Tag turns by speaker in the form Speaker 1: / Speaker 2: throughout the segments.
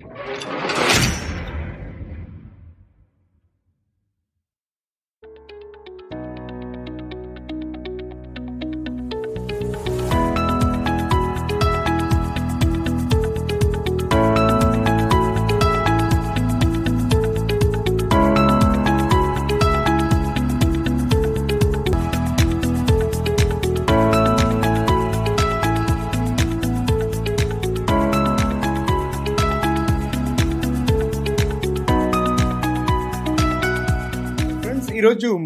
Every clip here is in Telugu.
Speaker 1: ఫ్రెండ్స్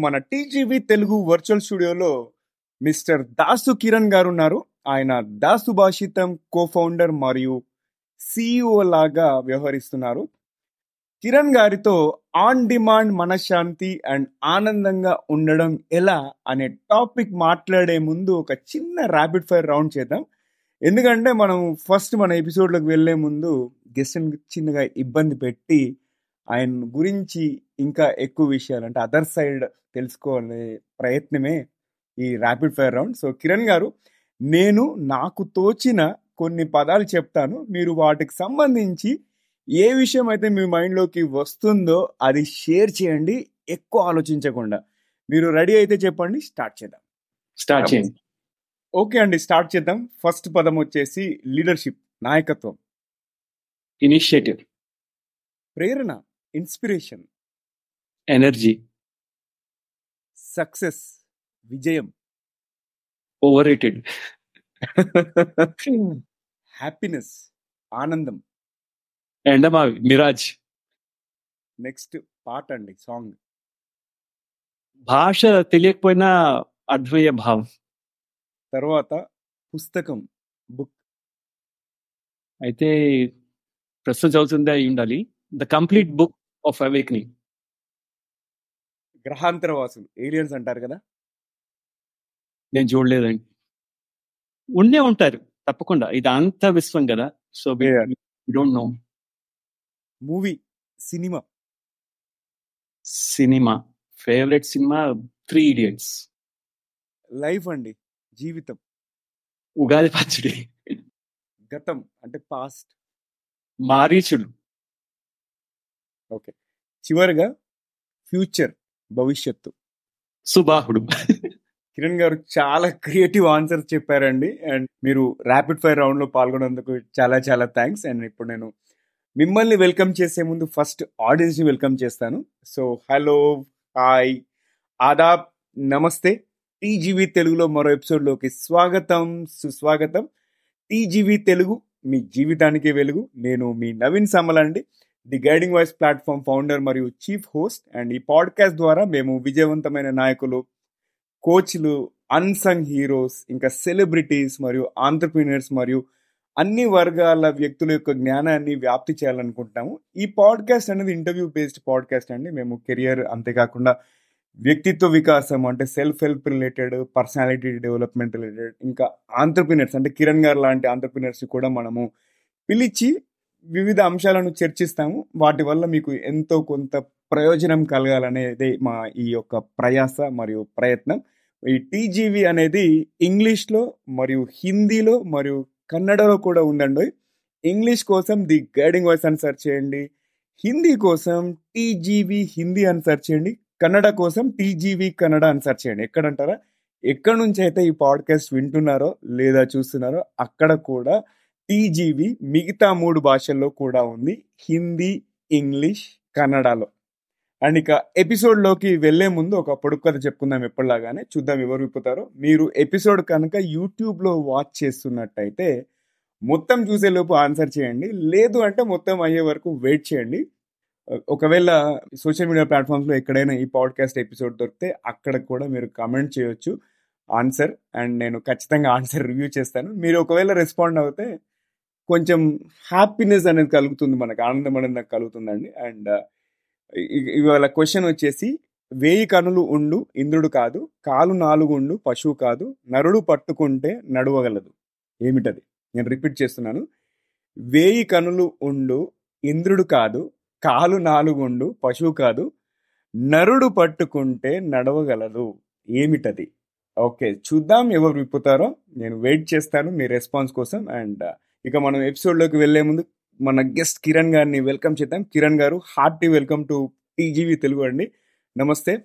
Speaker 1: మన టీజీవీ తెలుగు వర్చువల్ స్టూడియోలో మిస్టర్ దాసు కిరణ్ గారు ఉన్నారు ఆయన దాసు భాషితం కోఫౌండర్ మరియు సిఇఓ లాగా వ్యవహరిస్తున్నారు. కిరణ్ గారితో ఆన్ డిమాండ్ మనశ్శాంతి అండ్ ఆనందంగా ఉండడం ఎలా అనే టాపిక్ మాట్లాడే ముందు ఒక చిన్న ర్యాపిడ్ ఫైర్ రౌండ్ చేద్దాం. ఎందుకంటే మనం ఫస్ట్ మన ఎపిసోడ్లోకి వెళ్ళే ముందు గెస్ట్ చిన్నగా ఇబ్బంది పెట్టి ఆయన గురించి ఇంకా ఎక్కువ విషయాలు అంటే అదర్ సైడ్ తెలుసుకోవాలనే ప్రయత్నమే ఈ rapid fire round so Kiran garu నేను నాకు తోచిన కొన్ని పదాలు చెప్తాను. మీరు వాటికి సంబంధించి ఏ విషయం అయితే మీ మైండ్లోకి వస్తుందో అది షేర్ చేయండి. ఎక్కువ ఆలోచించకుండా. మీరు రెడీ అయితే చెప్పండి స్టార్ట్ చేద్దాం.
Speaker 2: స్టార్ట్ చేయండి.
Speaker 1: ఓకే అండి స్టార్ట్ చేద్దాం. ఫస్ట్ పదం వచ్చేసి లీడర్షిప్ నాయకత్వం.
Speaker 2: ఇనిషియేటివ్.
Speaker 1: ప్రేరణ. ఇన్స్పిరేషన్.
Speaker 2: ఎనర్జీ.
Speaker 1: సక్సెస్. విజయం.
Speaker 2: Overrated
Speaker 1: happiness. ఆనందం.
Speaker 2: ఎండమావి మిరాజ్.
Speaker 1: నెక్స్ట్ పాట అండి సాంగ్.
Speaker 2: భాష తెలియకపోయినా అర్థమయ్యే భావం.
Speaker 1: తర్వాత పుస్తకం బుక్.
Speaker 2: అయితే ప్రస్తుతం చదువుతుందే అయి ఉండాలి. The complete book of awakening
Speaker 1: గ్రహాంతర వాసులు ఏలియన్స్ అంటారు కదా?
Speaker 2: నేను చూడలేదండి. ఉండే ఉంటారు తప్పకుండా. ఇది అంత విశ్వం కదా? So. Don't know.
Speaker 1: Movie cinema.
Speaker 2: Cinema. Favourite cinema three idiots.
Speaker 1: Life అండి జీవితం.
Speaker 2: ఉగాది పచ్చడి.
Speaker 1: గతం అంటే పాస్ట్.
Speaker 2: మారీచుడు.
Speaker 1: ఓకే. చివరిగా ఫ్యూచర్ భవిష్యత్తు.
Speaker 2: సుబాహుడు.
Speaker 1: కిరణ్ గారు చాలా క్రియేటివ్ ఆన్సర్స్ చెప్పారండి. అండ్ మీరు ర్యాపిడ్ ఫైర్ రౌండ్లో పాల్గొన్నందుకు చాలా చాలా థ్యాంక్స్ అండ్ ఇప్పుడు నేను మిమ్మల్ని వెల్కమ్ చేసే ముందు ఫస్ట్ ఆడియన్స్ని వెల్కమ్ చేస్తాను. సో హలో హాయ్ ఆదాబ్ నమస్తే. టీజీవీ తెలుగులో మరో ఎపిసోడ్లోకి స్వాగతం సుస్వాగతం. టీజీవీ తెలుగు మీ జీవితానికి వెలుగు. నేను మీ నవీన్ సమల్ అండి. The guiding voice platform founder మరియు చీఫ్ హోస్ట్ అండ్ ఈ పాడ్కాస్ట్ ద్వారా మేము విజయవంతమైన నాయకులు కోచ్లు అన్సంగ్ హీరోస్ ఇంకా సెలబ్రిటీస్ మరియు ఆంటర్ప్రీనర్స్ మరియు అన్ని వర్గాల వ్యక్తుల యొక్క జ్ఞానాన్ని వ్యాప్తి చేయాలనుకుంటున్నాము. ఈ పాడ్కాస్ట్ అనేది ఇంటర్వ్యూ బేస్డ్ పాడ్కాస్ట్ అండి. మేము కెరియర్ అంతేకాకుండా వ్యక్తిత్వ వికాసం అంటే self help related personality development related ఇంకా ఆంటర్ప్రీనర్స్ అంటే కిరణ్ గారు లాంటి ఆంటర్ప్రీనర్స్ కూడా మనము పిలిచి వివిధ అంశాలను చర్చిస్తాము. వాటి వల్ల మీకు ఎంతో కొంత ప్రయోజనం కలగాలనేది మా ఈ యొక్క ప్రయాస మరియు ప్రయత్నం. ఈ టీజీవి అనేది ఇంగ్లీష్లో మరియు హిందీలో మరియు కన్నడలో కూడా ఉందండి. ఇంగ్లీష్ కోసం ది గైడింగ్ వాయిస్ అని సెర్చ్ చేయండి. హిందీ కోసం టీజీవి హిందీ అని సెర్చ్ చేయండి. కన్నడ కోసం టీజీవి కన్నడ అని సెర్చ్ చేయండి. ఎక్కడంటారా? ఎక్కడి నుంచి అయితే ఈ పాడ్కాస్ట్ వింటున్నారో లేదా చూస్తున్నారో అక్కడ కూడా టీజీవి మిగతా మూడు భాషల్లో కూడా ఉంది. హిందీ ఇంగ్లీష్ కన్నడలో. అండ్ ఇక ఎపిసోడ్లోకి వెళ్ళే ముందు ఒక పొడుపు కథ చెప్పుకుందాం ఎప్పటిలాగానే. చూద్దాం ఎవరు విప్పుతారో. మీరు ఎపిసోడ్ కనుక యూట్యూబ్లో వాచ్ చేస్తున్నట్టయితే మొత్తం చూసేలోపు ఆన్సర్ చేయండి. లేదు అంటే మొత్తం అయ్యే వరకు వెయిట్ చేయండి. ఒకవేళ సోషల్ మీడియా ప్లాట్ఫామ్స్లో ఎక్కడైనా ఈ పాడ్కాస్ట్ ఎపిసోడ్ దొరికితే అక్కడ కూడా మీరు కమెంట్ చేయొచ్చు. ఆన్సర్ అండ్ నేను ఖచ్చితంగా ఆన్సర్ రివ్యూ చేస్తాను. మీరు ఒకవేళ రెస్పాండ్ అవుతే కొంచెం హ్యాపీనెస్ అనేది కలుగుతుంది మనకు ఆనందం అనేది నాకు కలుగుతుందండి. అండ్ ఇవాళ క్వశ్చన్ వచ్చేసి వేయి కనులు ఉండు ఇంద్రుడు కాదు కాలు నాలుగు ఉండు పశువు కాదు నరుడు పట్టుకుంటే నడవగలదు. ఏమిటది? నేను రిపీట్ చేస్తున్నాను. వేయి కనులు ఉండు ఇంద్రుడు కాదు కాలు నాలుగు ఉండు పశువు కాదు నరుడు పట్టుకుంటే నడవగలదు. ఏమిటది? ఓకే చూద్దాం ఎవరు విప్పుతారో. నేను వెయిట్ చేస్తాను మీ రెస్పాన్స్ కోసం. అండ్ ఇక మనం ఎపిసోడ్లోకి వెళ్ళే ముందు మన గెస్ట్ కిరణ్ గారిని వెల్కమ్ చేద్దాం. Kiran garu hearty welcome to TGV Telugu అండి. నమస్తే.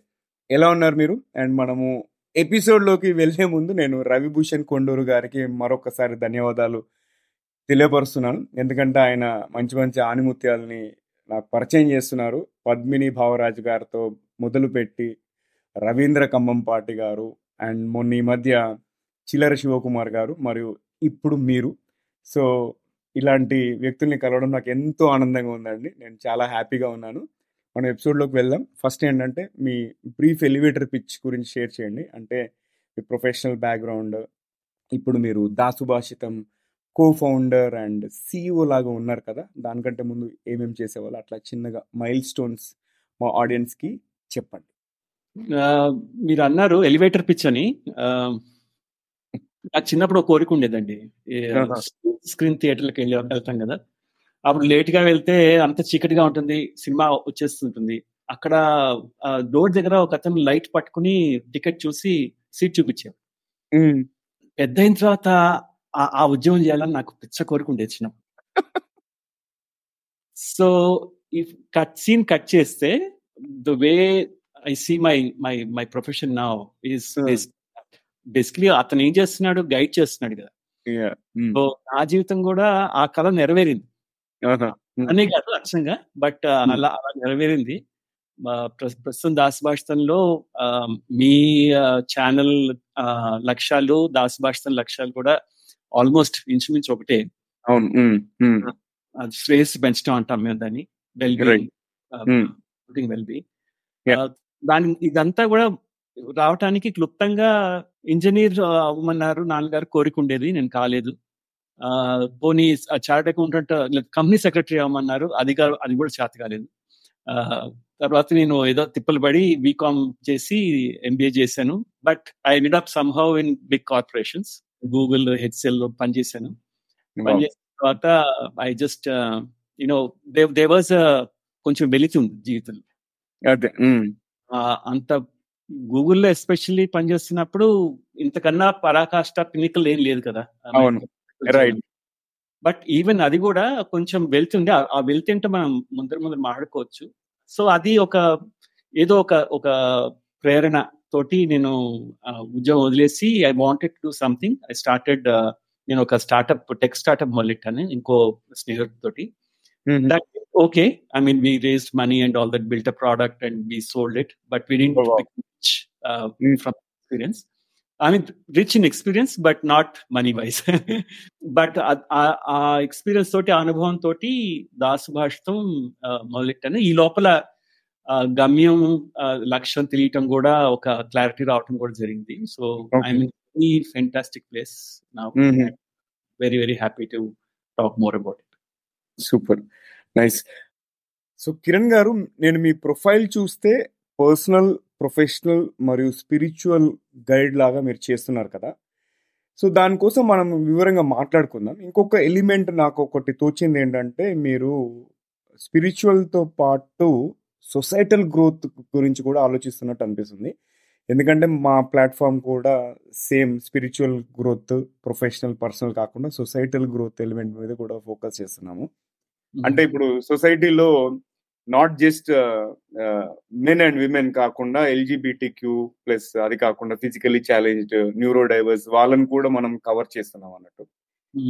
Speaker 1: ఎలా ఉన్నారు మీరు? అండ్ మనము ఎపిసోడ్లోకి వెళ్ళే ముందు నేను రవిభూషణ్ కొండూరు గారికి మరొకసారి ధన్యవాదాలు తెలియపరుస్తున్నాను. ఎందుకంటే ఆయన మంచి మంచి ఆనిముత్యాలని నాకు పరిచయం చేస్తున్నారు. పద్మిని భావరాజు గారితో మొదలుపెట్టి రవీంద్ర కంబంపాటి గారు అండ్ మొన్న ఈ మధ్య చిల్లర శివకుమార్ గారు మరియు ఇప్పుడు మీరు సో ఇలాంటి వ్యక్తుల్ని కలవడం నాకు ఎంతో ఆనందంగా ఉందండి. నేను చాలా హ్యాపీగా ఉన్నాను. మనం ఎపిసోడ్లోకి వెళ్దాం. ఫస్ట్ ఏంటంటే మీ బ్రీఫ్ ఎలివేటర్ పిచ్ గురించి షేర్ చేయండి. అంటే మీ ప్రొఫెషనల్ బ్యాక్గ్రౌండ్ ఇప్పుడు మీరు Dasubhashitam co founder and CEO లాగా ఉన్నారు కదా దానికంటే ముందు ఏమేమి చేసేవాళ్ళు? అట్లా చిన్నగా మైల్ స్టోన్స్ మా ఆడియన్స్కి చెప్పండి.
Speaker 2: మీరు అన్నారు ఎలివేటర్ పిచ్ అని. నాకు చిన్నప్పుడు ఒక కోరిక ఉండేదండి. స్క్రీన్ థియేటర్లకు వెళ్ళి వెళ్తాం కదా. అప్పుడు లేట్గా వెళ్తే అంత చీకటిగా ఉంటుంది సినిమా వచ్చేస్తుంటుంది. అక్కడ డోర్ దగ్గర ఒక అతను లైట్ పట్టుకుని టికెట్ చూసి సీట్ చూపించాడు. పెద్ద అయిన తర్వాత ఆ- ఉద్యోగం చేయాలని నాకు పిచ్చ కోరిక ఉండేది చిన్న సో ఈ కట్ సీన్ కట్ చేస్తే the way I see my my my profession నా ఈస్. బేసిక్లీ అతను ఏం చేస్తున్నాడు? గైడ్ చేస్తున్నాడు కదా. సో నా జీవితం కూడా ఆ కళ నెరవేరింది. అనే కాదు అక్షంగా బట్. అలా అలా నెరవేరింది. ప్రస్తుతం దాస్ భాషతంలో ఆ, మీ ఛానల్ లక్ష్యాలు దాస్ భాషతం లక్ష్యాలు కూడా ఆల్మోస్ట్ ఇంచుమించు ఒకటే.
Speaker 1: అవును.
Speaker 2: అది శ్రేయస్సు పెంచడం అంటాం మేము దాన్ని. Well
Speaker 1: Right. Hmm.
Speaker 2: Well be. దాని ఇదంతా కూడా రావటానికి క్లుప్తంగా ఇంజనీర్ అవ్వమన్నారు నాన్నగారు కోరిక ఉండేది నేను కాలేదు. పోనీ చార్ట్ అకౌంటెంట్ కంపెనీ సెక్రటరీ అవ్వమన్నారు. అది అది కూడా చేత కాలేదు. తర్వాత నేను ఏదో తిప్పలు పడి బీకామ్ చేసి ఎంబీఏ చేశాను. But I end up somehow in big corporations. Google HL పనిచేశాను. పనిచేసిన తర్వాత I just you know they they was కొంచెం వెళుతుంది జీవితంలో.
Speaker 1: అదే
Speaker 2: ఆ, అంత గూగుల్లో ఎస్పెషల్లీ పనిచేస్తున్నప్పుడు ఇంతకన్నా పరాకాష్ట పినికల్ ఏం లేదు కదా.
Speaker 1: రైట్
Speaker 2: బట్ ఈవెన్ అది కూడా కొంచెం వెళ్తుండే ఆ- వెళ్తుంటే మనం ముందర ముందర మాట్లాడుకోవచ్చు. సో అది ఒక ఏదో ఒక ఒక ప్రేరణ తోటి నేను ఉద్యోగం వదిలేసి I wanted to something I started నేను ఒక స్టార్ట్అప్ టెక్ స్టార్ట్అప్ మొదలెట్టాను ఇంకో స్నేహితుడితోటి that okay. I mean we raised money and all that built a product and we sold it but we didn't uh,
Speaker 1: Mm.
Speaker 2: from experience. I mean rich in experience but not money wise. But ఆ ఎక్స్పీరియన్స్ తోటి ఆ అనుభవం తోటి దాసు భాషతో మొదలెట్టాను. ఈ లోపల గమ్యం లక్ష్యం తెలియటం కూడా ఒక క్లారిటీ రావటం కూడా జరిగింది. సో. ఐ మీన్ ఈ ఫెంటాస్టిక్ ప్లేస్ నా. Very very happy to talk more about it
Speaker 1: super nice so Kiran garu నేను మీ ప్రొఫైల్ చూస్తే పర్సనల్ ప్రొఫెషనల్ మరియు స్పిరిచువల్ గైడ్ లాగా మీరు చేస్తున్నారు కదా. సో దానికోసం మనం వివరంగా మాట్లాడుకుందాం. ఇంకొక ఎలిమెంట్ నాకు ఒకటి తోచింది ఏంటంటే మీరు స్పిరిచువల్తో పాటు సొసైటల్ గ్రోత్ గురించి కూడా ఆలోచిస్తున్నట్టు అనిపిస్తుంది. ఎందుకంటే మా ప్లాట్ఫామ్ కూడా same spiritual growth professional personal కాకుండా సొసైటల్ గ్రోత్ ఎలిమెంట్ మీద కూడా ఫోకస్ చేస్తున్నాము. అంటే ఇప్పుడు సొసైటీలో not just men and women కాకుండా ఎల్జిబిటి క్యూ ప్లస్ అది కాకుండా ఫిజికలీ ఛాలెంజ్డ్ న్యూరో డైవర్స్ వాళ్ళని కూడా మనం కవర్ చేస్తున్నాం అన్నట్టు.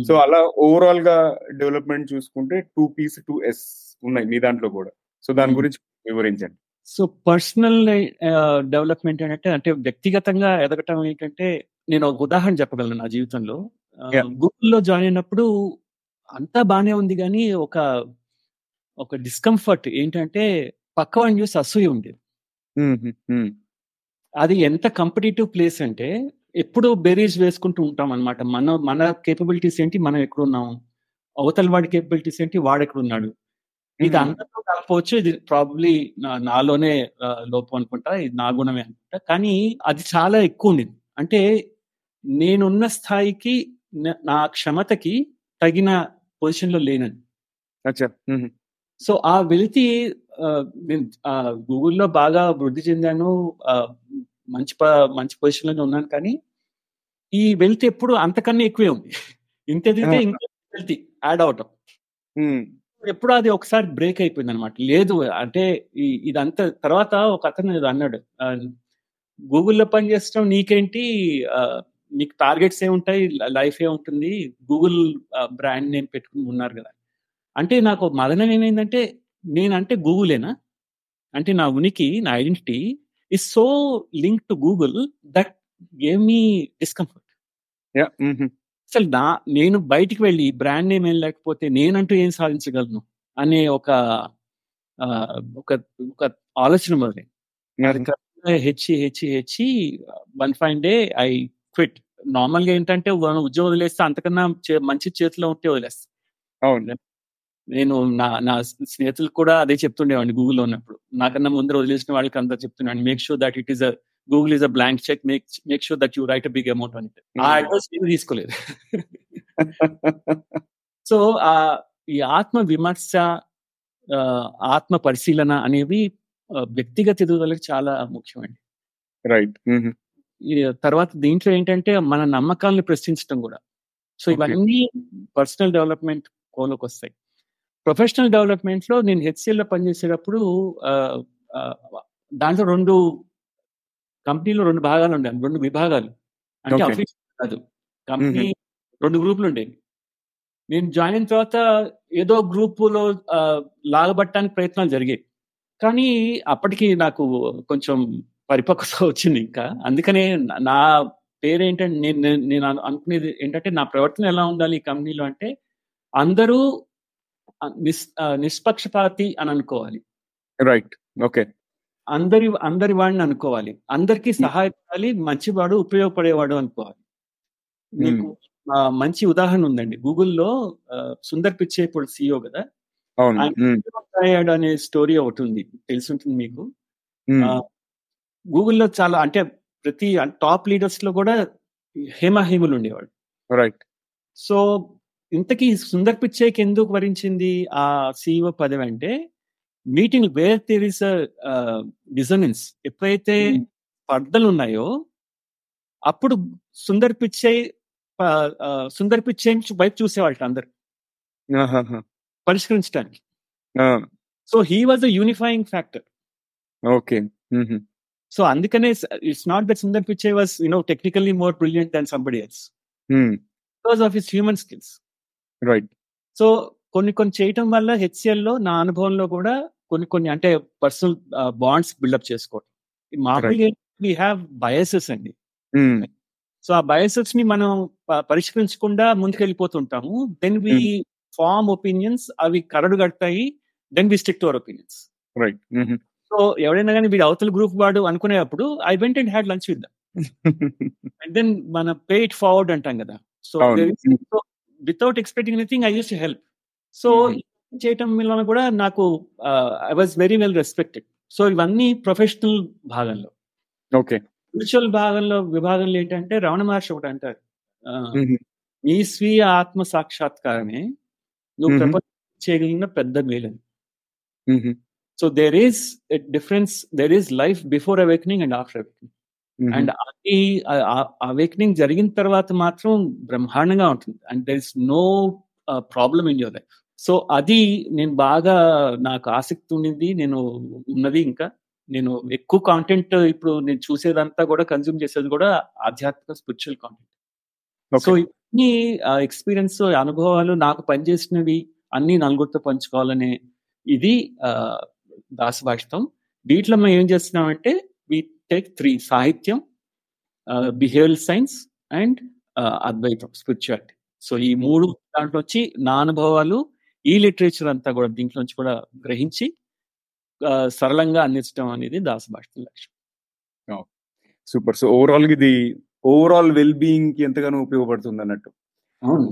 Speaker 1: సో అలా ఓవరాల్గా డెవలప్మెంట్ చూసుకుంటే టూ పీస్ టూ ఎస్ ఉన్నాయి మీ దాంట్లో కూడా. సో దాని. గురించి వివరించండి.
Speaker 2: సో పర్సనల్ డెవలప్మెంట్ ఏంటంటే అంటే వ్యక్తిగతంగా ఎదగటం ఏంటంటే నేను ఒక ఉదాహరణ చెప్పగలను నా జీవితంలో. గూగుల్లో జాయిన్ అయినప్పుడు అంతా బానే ఉంది కానీ ఒక ఒక డిస్కంఫర్ట్ ఏంటంటే పక్క వాడిని చూసి అసూయ ఉండేది. అది ఎంత కాంపిటేటివ్ ప్లేస్ అంటే ఎప్పుడు బెరీజ్ వేసుకుంటూ ఉంటాం అనమాట మన మన కేపబిలిటీస్ ఏంటి మనం ఎక్కడున్నాం? అవతల వాడి కేపబిలిటీస్ ఏంటి వాడు ఎక్కడున్నాడు? ఇది అందరితో కాకపోవచ్చు ఇది ప్రాబ్లీ నాలోనే లోపం అనుకుంటా. ఇది నా గుణమే అనుకుంటా. కానీ అది చాలా ఎక్కువ ఉండింది. అంటే నేనున్న స్థాయికి న- క్షమతకి తగిన పొజిషన్లో లేనని. సో ఆ వెలితి నేను గూగుల్లో బాగా వృద్ధి చెందాను మంచి మంచి పొజిషన్లోనే ఉన్నాను కానీ ఈ వెలితి ఎప్పుడు అంతకన్నా ఎక్కువే ఉంది ఇంత ఎదిగితే. ఇంకా వెలితి యాడ్ అవటం. ఎప్పుడో అది ఒకసారి బ్రేక్ అయిపోయిందనమాట. లేదు అంటే ఇదంతా తర్వాత ఒక అతను అన్నాడు. గూగుల్‌లో పని చేస్తున్నావు నీకేంటి నీకు టార్గెట్స్ ఏముంటాయి? లైఫ్ ఏముంటుంది? గూగుల్ ఆహ్, బ్రాండ్ నేమ్ పెట్టుకొని ఉన్నారు గదా! అంటే నాకు మదనం ఏమైందంటే నేనంటే గూగులేనా? అంటే నా ఉనికి, నా identity is so linked to Google that gave me discomfort. అసలు నా నేను బయటికి వెళ్ళి బ్రాండ్ నేమ్ ఏం లేకపోతే నేనంటూ ఏం సాధించగలను అనే ఒక ఒక ఒక ఆలోచన మొదలైంది. క్రమంగా హెచ్చి, హెచ్చి, హెచ్చి one fine day I quit. నార్మల్‌గా ఏంటంటే మనం ఉద్యోగం వదిలేస్తే అంతకన్నా మంచి చేతిలో ఉంటే వదిలేస్తా. నేను నా నా స్నేహితులకు కూడా అదే చెప్తుండేవాడిని గూగుల్‌లో ఉన్నప్పుడు. నాకన్నా ముందర వదిలేసిన వాళ్ళకి అంతా చెప్తున్నాను. Make sure that it is a Google is a blank check make make sure that you write a big amount it. ఆ. అడ్వైస్ నేను తీసుకోలేదు. సో ఆహ్, ఈ ఆత్మ విమర్శ ఆత్మ పరిశీలన అనేవి వ్యక్తిగత ఎదుగుదలకు చాలా ముఖ్యమండి.
Speaker 1: రైట్.
Speaker 2: ఈ తర్వాత దీంట్లో ఏంటంటే మన నమ్మకాలను ప్రశ్నించడం గూడా. సో. ఇవన్నీ పర్సనల్ డెవలప్‌మెంట్ కోలోకొస్తాయి. ప్రొఫెషనల్ డెవలప్‌మెంట్‌లో నేను హెచ్‌సీఎల్‌లో పనిచేసేటప్పుడు దాంట్లో 2 కంపెనీలో 2 భాగాలుండాయి. 2 విభాగాలు. అంటే. ఆఫీస్ కాదు. కంపెనీ 2 గ్రూపులుండేవి. నేను జాయిన్ అయిన తర్వాత ఏదో గ్రూపులో లాగబట్టడానికి ప్రయత్నాలు జరిగాయి. కానీ అప్పటికి నాకు కొంచెం పరిపక్వత వచ్చింది ఇంకా. అందుకనే నా నా పేరేంటంటే నేను నేను నేను అను అనుకునేది ఏంటంటే నా ప్రవర్తన ఎలా ఉండాలి ఈ కంపెనీలో అంటే అందరూ నిష్పక్షపాతి అని అనుకోవాలి.
Speaker 1: రైట్. ఓకే.
Speaker 2: అందరి అందరి వాడిని అనుకోవాలి. అందరికీ
Speaker 1: హ్మ్.
Speaker 2: సహాయపడాలి. మంచివాడు, ఉపయోగపడేవాడు అనుకోవాలి. మీకు
Speaker 1: హ్మ్.
Speaker 2: ఆహ్, మంచి ఉదాహరణ ఉందండి. గూగుల్‌లో సుందర్ పిచ్చై ఇప్పుడు. ఆయన
Speaker 1: హ్మ్.
Speaker 2: అయ్యాడు అనే స్టోరీ ఒకటుంది. తెలిసుంటుంది మీకు. గూగుల్‌లో చాలా అంటే ప్రతి టాప్ లీడర్స్‌లో గూడా హేమాహేములు ఉండేవాడు.
Speaker 1: రైట్.
Speaker 2: సో ఇంతకీ సుందర్ పిచ్చైకి ఎందుకు వరించింది ఆ సీఈఓ పదవి అంటే meeting where there is dissonance ఎప్పుడైతే
Speaker 1: హ్మ్.
Speaker 2: స్పర్ధలున్నాయో అప్పుడు సుందర్ పిచ్చై సుందర్ పిచ్చై వైపు చూసేవాళ్ళట అందరూ. పరిష్కరించడానికి. So he a unifying factor.
Speaker 1: Okay.
Speaker 2: So అందుకనే it's not that Sundar Pichai was you know technically more brilliant than somebody else. Because of his human skills.
Speaker 1: Right.
Speaker 2: So కొన్ని కొన్ని చేయటం వల్ల హెచ్‌సీఎల్‌లో నా అనుభవంలో కూడా కొన్ని కొన్ని అంటే పర్సనల్ బాండ్స్ బిల్డప్ చేసుకోవడం.
Speaker 1: రైట్.
Speaker 2: మామూలుగా వి హావ్ బయాసెస్ అండి. సో ఆ బయాసెస్‌ని మనం ప పరిష్కరించకుండా ముందుకెళ్ళిపోతుంటాము. Then we. ఫార్మ్ ఒపీనియన్స్ అవి కరడు కడతాయి. Then we stick to our opinions.
Speaker 1: Right.
Speaker 2: So ఎవరైనా గాని వీడు అవతల గ్రూప్ వాడు అనుకునేటప్పుడు I went and had lunch with. And then మన పే ఇట్ ఫార్వర్డ్ అంటాం కదా! So without expecting anything I used to help. So. చేయటం వలన కూడా నాకు I was very well respected. So ఇవన్నీ ప్రొఫెషనల్ భాగంలో.
Speaker 1: ఓకే.
Speaker 2: స్పిరిచువల్ భాగంలో విభాగంలో ఏంటంటే రమణ మహర్షి ఒకటి అంటారు.
Speaker 1: హుహు.
Speaker 2: నీ స్వీయ ఆత్మ సాక్షాత్కారమే నువ్వు
Speaker 1: హుహు.
Speaker 2: ప్రపంచం చేయగలిగిన పెద్ద మేలని. So there is difference there is life before awakening and after awakening. And అది ఆహ్, ఆహ్, అవేకెనింగ్ జరిగిన తర్వాత మాత్రం బ్రహ్మాండంగా ఉంటుంది. And there is no ah, problem in your life. So అది నేను బాగా నాకు ఆసక్తి ఉండింది. నేను ఉన్నది ఇంకా. నేను ఎక్కువ కంటెంట్ ఇప్పుడు నేను చూసేదంతా కూడా కన్జ్యూమ్ చేసేది కూడా ఆధ్యాత్మిక spiritual content. So ah, experience అనుభవాలు నాకు పనిచేసినవి అన్నీ నలుగురితో పంచుకోవాలనే ఇది దాసభాషితం. వీటిలో మేము ఏం చేస్తున్నామంటే వి టేక్ 3 సాహిత్యం, ఆహ్, బిహేవియరల్ సైన్స్ అండ్ అద్వైతం స్పిరిచువాలిటీ. సో ఈ 3 దాంట్లోంచి నా అనుభవాలు ఈ లిటరేచర్ అంతా కూడా దీంట్లోంచి కూడా గ్రహించి సరళంగా అందించడం అనేది దాసభాషితం లక్ష్యం.
Speaker 1: ఓహ్! సూపర్. సో ఓవరాల్‌గా ఇది ఓవరాల్ వెల్ బీయింగ్‌కి ఎంతగానో ఉపయోగపడుతుందన్నట్టు.
Speaker 2: అవును.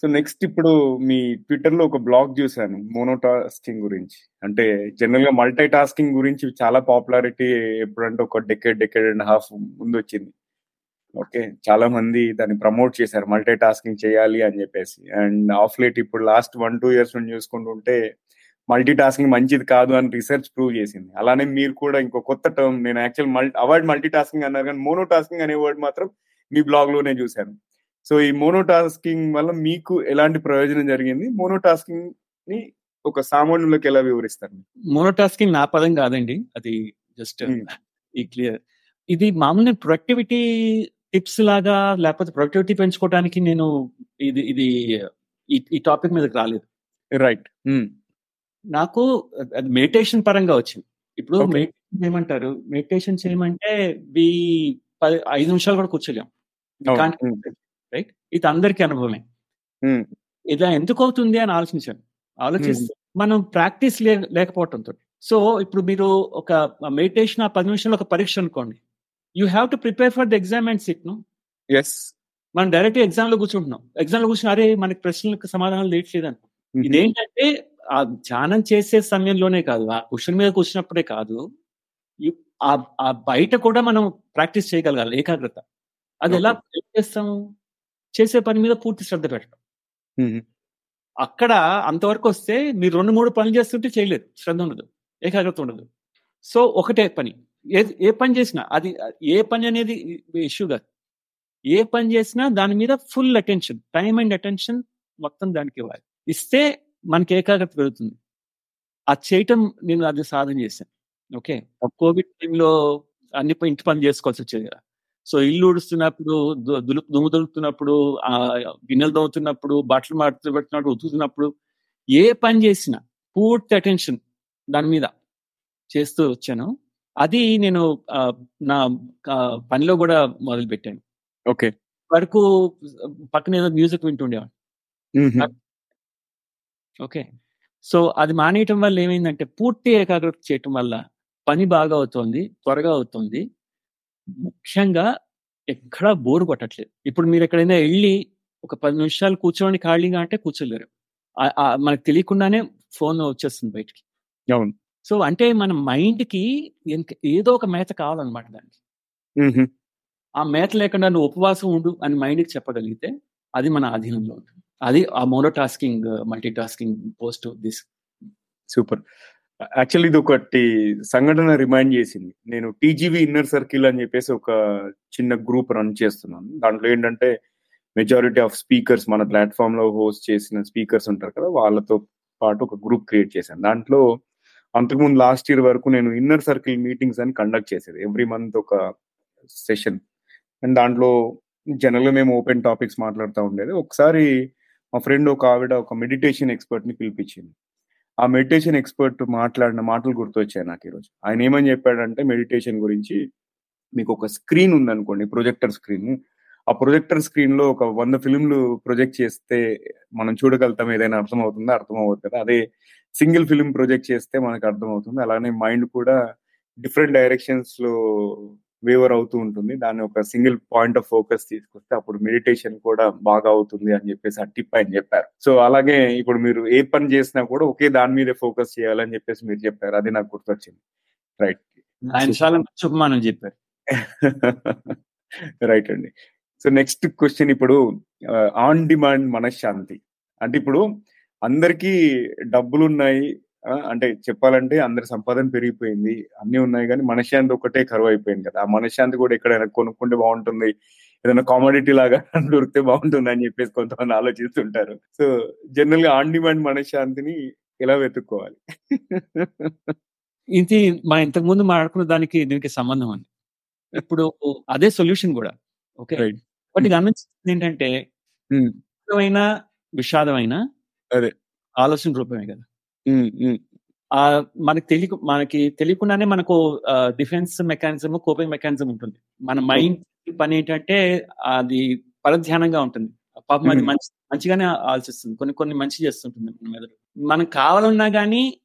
Speaker 1: సో నెక్స్ట్ ఇప్పుడు మీ ట్విట్టర్లో ఒక బ్లాగ్ చూసాను. మోనోటాస్కింగ్ గురించి. అంటే జనరల్గా మల్టీ టాస్కింగ్ గురించి చాలా పాపులారిటీ ఎప్పుడంటే ఒక డెకేడ్, డెకేడ్ అండ్ హాఫ్ ముందు వచ్చింది ఓకే. చాలా మంది దాన్ని ప్రమోట్ చేశారు. మల్టీ టాస్కింగ్ చేయాలి అని చెప్పేసి. అండ్ ఆఫ్ లేట్ ఇప్పుడు లాస్ట్ 1, 2 ఇయర్స్ నుండి చూసుకుంటుంటే మల్టీ టాస్కింగ్ మంచిది కాదు అని రీసెర్చ్ ప్రూవ్ చేసింది. అలానే మీరు కూడా ఇంకో కొత్త టర్మ్ నేను యాక్చువల్ మల్ అవార్డ్ మల్టీ టాస్కింగ్ అన్నారు కానీ మోనో టాస్కింగ్ అనే వర్డ్ మాత్రం మీ బ్లాగ్లోనే చూశాను సో ఈ మోనో టాస్కింగ్ వల్ల మీకు ఎలాంటి ప్రయోజనం జరిగింది? మోనో టాస్కింగ్ని ఒక సామాన్యులకు ఎలా వివరిస్తారు?
Speaker 2: మోనోటాస్కింగ్ నా పదం కాదండి. అది జస్ట్
Speaker 1: Hmm.
Speaker 2: ఈ క్లియర్ ఇది మామూలు ప్రొడక్టివిటీ టిప్స్ లాగా లేకపోతే ప్రొడక్టివిటీ పెంచుకోవడానికి నేను ఇది ఇది ఈ- టాపిక్ మీదకి రాలేదు.
Speaker 1: రైట్
Speaker 2: నాకు అది మెడిటేషన్ పరంగా వచ్చింది. ఇప్పుడు. మెడిటేషన్ చేయమంటారు మెడిటేషన్ చేయమంటే వి పది ఐదు నిమిషాలు కూడా కూర్చోలేం. రైట్? ఇది అందరికీ అనుభవమే. ఇలా ఎందుకు అవుతుంది అని ఆలోచించాను ఆలోచిస్తే మనం ప్రాక్టీస్ లేకపోవటంతో. సో ఇప్పుడు మీరు ఒక మెడిటేషన్ ఆ పది నిమిషాలు ఒక పరీక్ష అనుకోండి. You have to prepare for the exam and సిట్ను?
Speaker 1: Yes
Speaker 2: మనం డైరెక్ట్ ఎగ్జామ్లో కూర్చుంటున్నాం. ఎగ్జామ్లో కూర్చుని అరే మనకి ప్రశ్నలకు సమాధానం లేట్లేదు అనుకో ఇదేంటంటే ఆ ధ్యానం చేసే సమయంలోనే కాదు ఆ క్వశ్చన్ మీద కూర్చున్నప్పుడే కాదు ఆ- బయట కూడా మనం ప్రాక్టీస్ చేయగలగాలి ఏకాగ్రత. అది ఎలా చేస్తాము? చేసే పని మీద పూర్తి శ్రద్ధ పెట్టడం. అక్కడ అంతవరకు వస్తే మీరు రెండు మూడు పనులు చేస్తుంటే చేయలేదు. శ్రద్ధ ఉండదు. ఏకాగ్రత ఉండదు. సో ఒకటే పని. ఏ ఏ పని చేసినా అది ఏ పని అనేది ఇష్యూ కాదు. ఏ పని చేసినా దాని మీద full attention time and attention మొత్తం దానికి ఇవ్వాలి. ఇస్తే మనకి ఏకాగ్రత పెరుగుతుంది. అది చేయటం నేను అది సాధన చేశాను. ఓకే? కోవిడ్ టైంలో అన్ని ఇంటి పనులు చేసుకోవాల్సి వచ్చేది కదా. సో ఇల్లు ఉడుస్తున్నప్పుడు దులుపు దుమ్ము దులుపుతున్నప్పుడు ఆ గిన్నెలు దోముతున్నప్పుడు బట్టలు మాడుతూ పెట్టినప్పుడు ఉతుకుతున్నప్పుడు ఏ పని చేసినా పూర్తి అటెన్షన్ దాని మీద చేస్తూ వచ్చాను. అది నేను నా పనిలో కూడా మొదలు పెట్టాను
Speaker 1: ఓకే.
Speaker 2: వరకు పక్కన ఏదో మ్యూజిక్ వింటుండేవాడిని ఓకే. సో అది మానేయటం వల్ల ఏమైందంటే పూర్తి ఏకాగ్రత చేయటం వల్ల పని బాగా అవుతోంది త్వరగా అవుతుంది. ముఖ్యంగా ఎక్కడా బోరు కొట్టట్లేదు. ఇప్పుడు మీరు ఎక్కడైనా వెళ్ళి ఒక పది నిమిషాలు కూర్చోండి ఖాళీగా అంటే కూర్చోలేరు. మనకు తెలియకుండానే ఫోన్ వచ్చేస్తుంది బయటికి.
Speaker 1: అవును.
Speaker 2: సో అంటే మన మైండ్కి ఏదో ఒక మేత కావాలన్నమాట దానికి. ఆ మేత లేకుండా నువ్వు ఉపవాసం ఉండు అని మైండ్కి చెప్పగలిగితే అది మన ఆధీనంలో ఉంటుంది. అది ఆ mono tasking multi tasking post this.
Speaker 1: Super. Actually ఇది ఒకటి సంఘటన రిమైండ్ చేసింది. నేను టీజీవీ ఇన్నర్ సర్కిల్ అని చెప్పేసి ఒక చిన్న గ్రూప్ రన్ చేస్తున్నాను. దాంట్లో ఏంటంటే మెజారిటీ ఆఫ్ స్పీకర్స్ మన ప్లాట్ఫామ్లో హోస్ట్ చేసిన స్పీకర్స్ ఉంటారు కదా వాళ్ళతో పాటు ఒక గ్రూప్ క్రియేట్ చేశాను. దాంట్లో అంతకుముందు లాస్ట్ ఇయర్ వరకు నేను ఇన్నర్ సర్కిల్ మీటింగ్స్ అని కండక్ట్ చేసేది. ఎవ్రీ మంత్ ఒక సెషన్ అండ్ దాంట్లో జనరల్ మేము ఓపెన్ టాపిక్స్ మాట్లాడుతూ ఉండేది. ఒకసారి మా ఫ్రెండ్ ఒక ఆవిడ ఒక మెడిటేషన్ ఎక్స్పర్ట్ని పిలిపించింది. ఆ మెడిటేషన్ ఎక్స్పర్ట్ మాట్లాడిన మాటలు గుర్తొచ్చాయి నాకు ఈరోజు. ఆయన ఏమని చెప్పాడంటే మెడిటేషన్ గురించి మీకు ఒక స్క్రీన్ ఉందనుకోండి ప్రొజెక్టర్ స్క్రీన్ ఆ ప్రొజెక్టర్ స్క్రీన్లో ఒక వంద ఫిల్మ్లు ప్రొజెక్ట్ చేస్తే మనం చూడగలుగుతాం ఏదైనా అర్థం అవుతుందా అర్థం అవ్వదు కదా. అదే సింగిల్ ఫిల్మ్ ప్రొజెక్ట్ చేస్తే మనకు అర్థం అవుతుంది అలానే మైండ్ కూడా డిఫరెంట్ డైరెక్షన్స్లో వేవర్ అవుతూ ఉంటుంది. దాన్ని ఒక సింగిల్ పాయింట్ ఆఫ్ ఫోకస్ తీసుకొస్తే అప్పుడు మెడిటేషన్ కూడా బాగా అవుతుంది అని చెప్పేసి ఆ టిప్ ఆయన చెప్పారు. సో అలాగే ఇప్పుడు మీరు ఏ పని చేసినా కూడా ఒకే దాని మీదే ఫోకస్ చేయాలని చెప్పేసి మీరు చెప్పారు. అది నాకు గుర్తొచ్చింది. రైట్
Speaker 2: ఆయన చాలా మంచి ఉపమానం చెప్పారు.
Speaker 1: రైట్ అండి. సో నెక్స్ట్ క్వశ్చన్ ఇప్పుడు ఆన్ డిమాండ్ మనశ్శాంతి. అంటే ఇప్పుడు అందరికీ డబ్బులు ఉన్నాయి అంటే చెప్పాలంటే అందరి సంపాదన పెరిగిపోయింది అన్ని ఉన్నాయి కానీ మనశ్శాంతి ఒకటే కరువు అయిపోయింది కదా. ఆ మనశ్శాంతి కూడా ఎక్కడైనా కొనుక్కుంటే బాగుంటుంది ఏదైనా కామోడిటీ లాగా దొరికితే బాగుంటుంది అని చెప్పేసి కొంతమంది ఆలోచిస్తుంటారు. సో జనరల్గా ఆన్ డిమాండ్ మనశ్శాంతిని ఎలా వెతుక్కోవాలి?
Speaker 2: ఇది మా ఇంతకు ముందు మాట్లాడుకున్న దానికి దీనికి సంబంధం ఉంది ఇప్పుడు అదే సొల్యూషన్ కూడా ఓకే. బట్ గమనించింది ఏంటంటే
Speaker 1: Hmm.
Speaker 2: విషాదమైన
Speaker 1: అదే.
Speaker 2: ఆలోచన రూపమే కదా. మనకి తెలియ మనకి తెలియకుండానే మనకు డిఫెన్స్ మెకానిజం కోపింగ్ మెకానిజం ఉంటుంది. మన మైండ్ పని ఏంటంటే అది పరధ్యానంగా ఉంటుంది. పాపం అది. మంచి మంచిగానే ఆలోచిస్తుంది. కొన్ని కొన్ని మంచి చేస్తుంటుంది మన మీద. మనం కావాలన్నా గానీ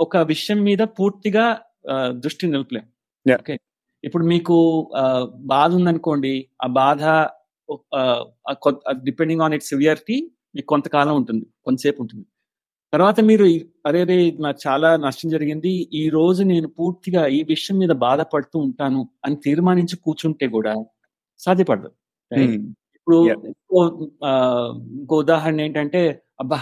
Speaker 2: ఒక విషయం మీద పూర్తిగా దృష్టి నిలుపలేం. ఓకే. ఇప్పుడు మీకు బాధ ఉందనుకోండి ఆ బాధ డిపెండింగ్ ఆన్ ఇట్ సివియరిటీ మీకు కొంతకాలం ఉంటుంది. కొంతసేపు ఉంటుంది. తర్వాత మీరు అరే రే నాకు చాలా నష్టం జరిగింది. ఈ రోజు నేను పూర్తిగా ఈ విషయం మీద బాధపడుతూ ఉంటాను అని తీర్మానించి కూర్చుంటే కూడా సాధ్యపడదు?
Speaker 1: ఉమ్,
Speaker 2: ఇప్పుడు. ఇంకో ఉదాహరణ ఏంటంటే అబ్బా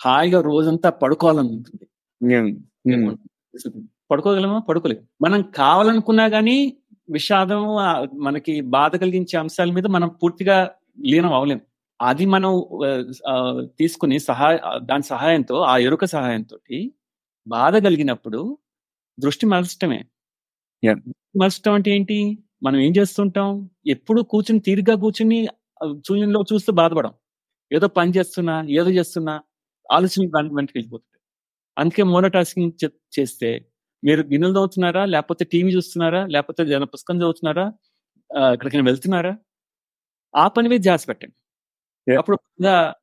Speaker 2: హాయిగా రోజంతా పడుకోవాలని ఉంటుంది.
Speaker 1: ఉమ్, ఉమ్,
Speaker 2: పడుకోగలమా? పడుకోలేము మనం కావాలనుకున్నా గానీ విషాదం మనకి బాధ కలిగించే అంశాల మీద మనం పూర్తిగా లీనం అవ్వలేం అది మనం తీసుకుని సహాయ దాని సహాయంతో ఆ ఎరుక సహాయంతో బాధ కలిగినప్పుడు దృష్టి మరచటమే. మరచటం అంటే ఏంటి? మనం ఏం చేస్తుంటాం? ఎప్పుడు కూర్చుని తీరిగ్గా కూర్చుని శూన్యంలో చూస్తూ బాధపడం. ఏదో పని చేస్తున్నా ఏదో చేస్తున్నా ఆలోచనలు దాని వెంటకి వెళ్ళిపోతుంది. అందుకే మోనో టాస్కింగ్ చేస్తే మీరు గిన్నెలు చదువుతున్నారా? లేకపోతే టీవీ చూస్తున్నారా? లేకపోతే పుస్తకం చదువుతున్నారా? ఎక్కడికైనా వెళ్తున్నారా? ఆ పని మీద ధ్యాస పెట్టండి. అప్పుడు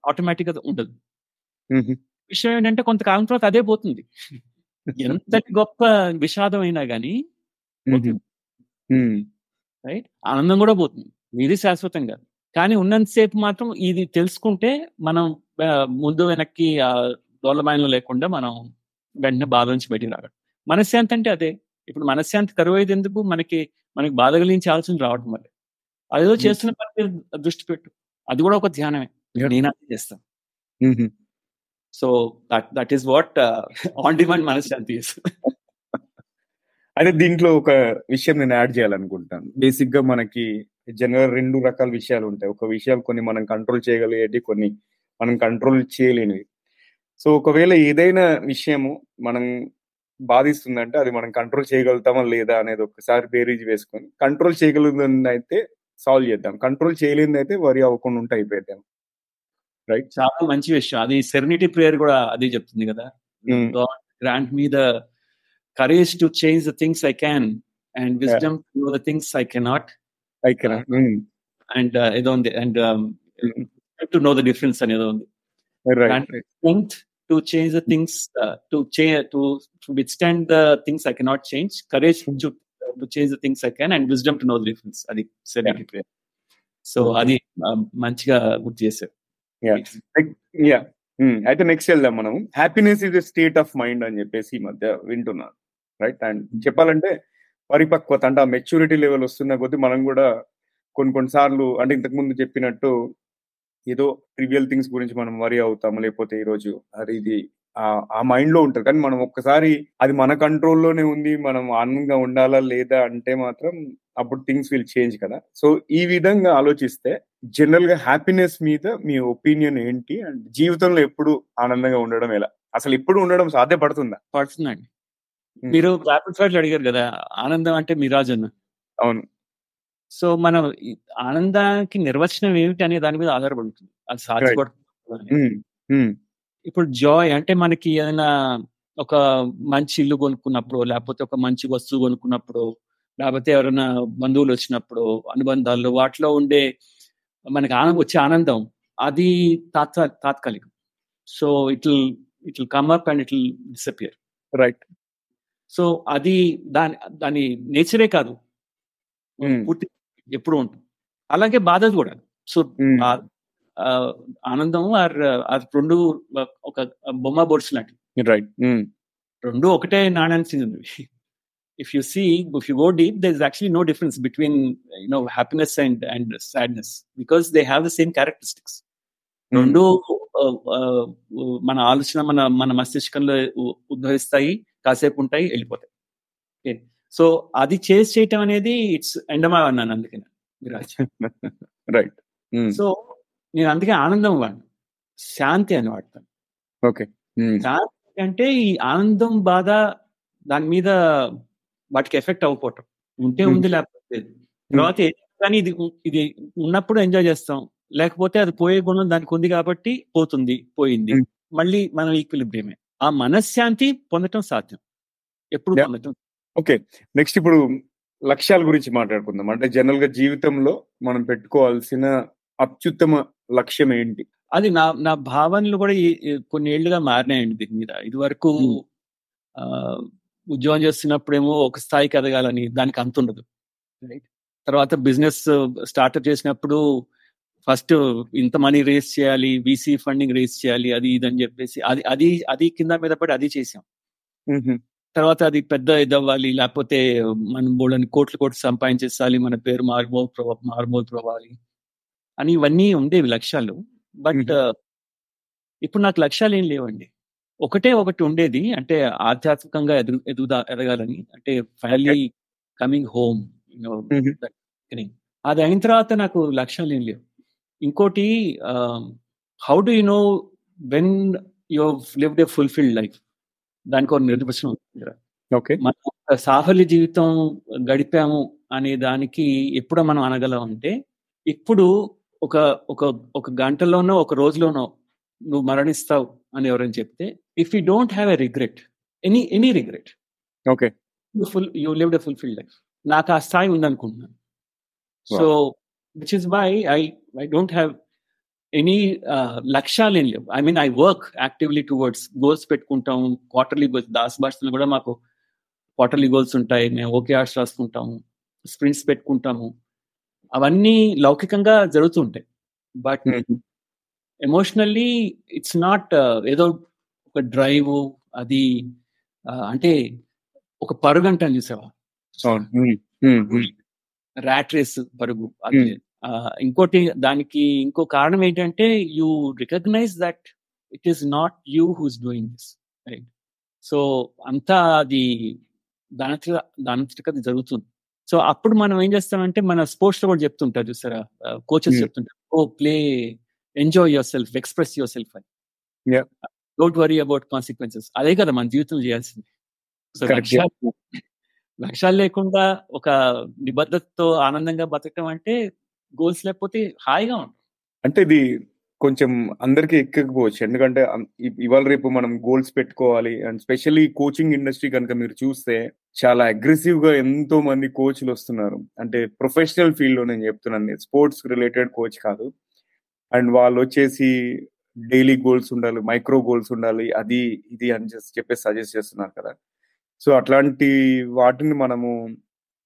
Speaker 2: ఆటోమేటిక్గా ఉండదు.
Speaker 1: మ్మ్.
Speaker 2: విషయం ఏంటంటే కొంతకాలం తర్వాత అదే పోతుంది. ఎంతటి గొప్ప విషాదం అయినా గానీ
Speaker 1: మ్మ్. మ్మ్.
Speaker 2: రైట్ ఆనందం కూడా పోతుంది. ఇది శాశ్వతం కాదు కానీ ఉన్నంతసేపు మాత్రం ఇది తెలుసుకుంటే మనం ముందు వెనక్కి ఆ డోలమాయంలో లేకుండా మనం వెంటనే బాధ నుంచి బయటికి రాగలం. మనశ్శాంతి అంటే అదే. ఇప్పుడు మనశ్శాంతి కరువు అయ్యేది ఎందుకు? మనకి మనకి బాధ కలిగించే ఆలోచన రావడం వల్ల. అదేదో చేస్తున్న పని దృష్టి పెట్టు. అది కూడా ఒక ధ్యానమే. నేను అదే చేస్తాను
Speaker 1: మ్మ్.
Speaker 2: So that that is what on demand మనశ్శాంతి.
Speaker 1: అయితే దీంట్లో ఒక విషయం నేను యాడ్ చేయాలనుకుంటాను బేసిక్గా మనకి జనరల్ రెండు రకాల విషయాలు ఉంటాయి ఒక విషయాలు కొన్ని మనం కంట్రోల్ చేయగలిగేటి కొన్ని మనం కంట్రోల్ చేయలేనివి సో ఒకవేళ ఏదైనా విషయము మనం బాధిస్తుందంటే అది మనం కంట్రోల్ చేయగలుగుతామా లేదా అనేది ఒకసారి బేరీజ్ వేసుకొని కంట్రోల్ చేయగలుగుతుంది అయితే సాల్వ్ చేద్దాం. కంట్రోల్ చేయలేనిది అయితే వరి అవ్వకుండా ఉంటే అయిపోద్దాం రైట్
Speaker 2: చాలా మంచి విషయం. అది సెరెనిటీ ప్రేయర్ కూడా అదే చెప్తుంది కదా. Grant me the courage to change the things I can and wisdom to the things I cannot
Speaker 1: అయితే
Speaker 2: అండ్ ఏదో ఉంది. And to know the difference అని ఏదో ఉంది.
Speaker 1: Right
Speaker 2: strength to change the things uh, to change to, to withstand the things I cannot to change the things I can, and wisdom to know the difference. అది serenity prayer. సో. అది మంచిగా గుర్తు చేశారు
Speaker 1: Yeah. యా అయితే నెక్స్ట్ వెళ్దాం మనం happiness is state of mind అని చెప్పేసి ఈ మధ్య వింటున్నాను రైట్ అండ్ చెప్పాలంటే పరిపక్వత అంటే ఆ మెచ్యూరిటీ లెవెల్ వస్తున్న కొద్దీ మనం కూడా కొన్ని కొన్నిసార్లు అంటే ఇంతకు ముందు చెప్పినట్టు ఏదో ట్రివియల్ థింగ్స్ గురించి మనం వరి అవుతాము. లేకపోతే ఈరోజు అది ఇది ఆ- మైండ్లో ఉంటుంది కానీ మనం ఒక్కసారి అది మన కంట్రోల్లోనే ఉంది మనం ఆనందంగా ఉండాలా లేదా అంటే మాత్రం అప్పుడు థింగ్స్ విల్ చేంజ్ కదా. సో ఈ విధంగా ఆలోచిస్తే జనరల్గా హ్యాపీనెస్ మీద మీ ఒపీనియన్ ఏంటి? అండ్ జీవితంలో ఎప్పుడు ఆనందంగా ఉండడం ఎలా? అసలు ఎప్పుడు ఉండడం సాధ్యపడుతుందా?
Speaker 2: పడుతుందండి. మీరు ర్యాపిడ్ ఫైర్ అడిగారు కదా ఆనందం అంటే మిరాజ్ అన్న
Speaker 1: అవును.
Speaker 2: సో మనం ఆనందానికి నిర్వచనం ఏమిటి అనే దాని మీద ఆధారపడి ఉంటుంది అది సాధ్యపడుతుంది ఇప్పుడు జాయ్ అంటే మనకి ఏదైనా ఒక మంచి ఇల్లు కొనుక్కున్నప్పుడు లేకపోతే ఒక మంచి వస్తువు కొనుక్కున్నప్పుడు లేకపోతే ఎవరైనా బంధువులు వచ్చినప్పుడు అనుబంధాలు వాటిలో ఉండే మనకి ఆనందం వచ్చే ఆనందం అది తాత్కా తాత్కాలికం. So it it will come up and it will disappear.
Speaker 1: Right
Speaker 2: so అది దాని దాని నేచరే కాదు.
Speaker 1: ఉమ్,
Speaker 2: పూర్తి ఎప్పుడు ఉంటుంది. అలాగే బాధ కూడా. సో ఆ ఆనందం ఆర్ ఆర్ రెండు ఒక బొమ్మ బొడ్స్ లాంటివి.
Speaker 1: రైట్ ఉమ్,
Speaker 2: రెండు ఒకటే నాణ్యానికి చెందినవి. If you see if you go deep there is actually no difference between you know happiness and and sadness because they have the same characteristics రెండు మన ఆలోచన మన మన మస్తిష్కంలో ఉద్భవిస్తాయి కాసేపు ఉంటాయి వెళ్ళిపోతాయి. Okay. సో అది చేసి చేయటం అనేది ఇట్స్ ఎండమా అన్నాను అందుకని.
Speaker 1: రైట్
Speaker 2: సో నేను అందుకే ఆనందం వాడిను. శాంతి అని వాడతాను.
Speaker 1: ఓకే.
Speaker 2: శాంతి అంటే ఈ ఆనందం బాధ దాని మీద వాటికి ఎఫెక్ట్ అవ్వకపోవటం. ఉంటే ఉంది లేకపోతే. తర్వాత కానీ ఇది ఇది ఉన్నప్పుడు ఎంజాయ్ చేస్తాం. లేకపోతే అది పోయే గుణం దానికి ఉంది కాబట్టి పోతుంది పోయింది. మళ్ళీ మనం ఈక్విలిబ్రియమే. ఆ మనశ్శాంతి పొందటం సాధ్యం. ఎప్పుడు. పొందటం
Speaker 1: ఓకే. నెక్స్ట్ ఇప్పుడు లక్ష్యాల గురించి మాట్లాడుకుందాం. అంటే జనరల్గా జీవితంలో మనం పెట్టుకోవాల్సిన అత్యుత్తమ లక్ష్యం ఏంటి
Speaker 2: అది నా నా భావనలు కూడా కొన్ని ఏళ్ళుగా మారినాయండి దీని మీద. ఇది వరకు. ఆ, ఉద్యోగం చేస్తున్నప్పుడేమో ఒక స్థాయికి ఎదగాలని దానికి అంత ఉండదు. రైట్? తర్వాత బిజినెస్ స్టార్ట్అప్ చేసినప్పుడు ఫస్ట్ ఇంత మనీ రేస్ చేయాలి వీసీ ఫండింగ్ రేస్ చేయాలి అది ఇది అని చెప్పేసి అది అది అది కింద మీద పడి అది చేసాం. తర్వాత అది పెద్ద ఇదవ్వాలి లేకపోతే మనం బోళ్ళని కోట్లు కోట్లు సంపాదించేసాలి మన పేరు మారుమో ప్రభా మారుమోలు ప్రభావాలి అని ఇవన్నీ ఉండేవి లక్ష్యాలు. బట్ ఇప్పుడు నాకు లక్ష్యాలు ఏం లేవండి. ఒకటే ఒకటి ఉండేది. అంటే ఆధ్యాత్మికంగా ఎదుగు ఎదుగుదా ఎదగాలని. అంటే ఫైనల్లీ కమింగ్ హోమ్. అది అయిన తర్వాత నాకు లక్ష్యాలు ఏం లేవు. ఇంకోటి how do you know when you lived a fulfilled life? దానికి ఒక నిర్వచనం ఉంది
Speaker 1: ఓకే.
Speaker 2: మనం సాఫల్య జీవితం గడిపాము అనే దానికి ఎప్పుడో మనం అనగలం అంటే ఇప్పుడు ఒక ఒక ఒక గంటలోనో ఒక రోజులోనో నువ్వు మరణిస్తావు అని ఎవరైనా చెప్తే if you don't have a regret any any regret
Speaker 1: okay.
Speaker 2: Full you lived a fulfilled life నాకు ఆ స్థాయి ఉందనుకుంటున్నాను. So which is why I I don't have any లక్ష్యాలు ఏం లేవు. I mean I work actively towards goals పెట్టుకుంటాం క్వార్టర్లీ గోల్స్ దాస్ భాషలో కూడా మాకు క్వార్టర్లీ గోల్స్ ఉంటాయి. మేము ఓకే ఆర్ట్స్ రాసుకుంటాము. స్ప్రింట్స్ పెట్టుకుంటాము. అవన్నీ లౌకికంగా జరుగుతుంటాయి. బట్ ఎమోషనల్లీ ఇట్స్ నాట్ ఏదో ఒక డ్రైవ్ అది అంటే ఒక పరుగు అంటాను చూసావా? ర్యాట్ రేస్ పరుగు. అది ఇంకోటి దానికి ఇంకో కారణం ఏంటంటే you recognize that it is not you who's doing this right? So అంతా అది దాని దాని అది జరుగుతుంది. సో అప్పుడు మనం ఏం చేస్తామంటే మన స్పోర్ట్స్లో కూడా చెప్తుంటారు చూసారా? కోచెస్ చెప్తుంటారు ఓ play enjoy yourself express yourself అని డోంట్ వరీ అబౌట్ కాన్సిక్వెన్సెస్. అదే కదా మన జీవితం చేయాల్సింది. సో లక్ష్యాలు లేకుండా ఒక నిబద్ధతతో ఆనందంగా బతకడం అంటే గోల్స్ లేకపోతే హాయిగా ఉంటుంది
Speaker 1: అంటే ఇది కొంచెం అందరికి ఎక్కకపోవచ్చు ఎందుకంటే ఇవాళ రేపు మనం గోల్స్ పెట్టుకోవాలి. అండ్ స్పెషల్లీ కోచింగ్ ఇండస్ట్రీ కనుక మీరు చూస్తే చాలా అగ్రెసివ్గా ఎంతో మంది కోచ్లు వస్తున్నారు. అంటే ప్రొఫెషనల్ ఫీల్డ్లో నేను చెప్తున్నాను. స్పోర్ట్స్ రిలేటెడ్ కోచ్ కాదు. అండ్ వాళ్ళు వచ్చేసి డైలీ గోల్స్ ఉండాలి మైక్రో గోల్స్ ఉండాలి అది ఇది అని చెప్పేసి సజెస్ట్ చేస్తున్నారు కదా. సో అట్లాంటి వాటిని మనము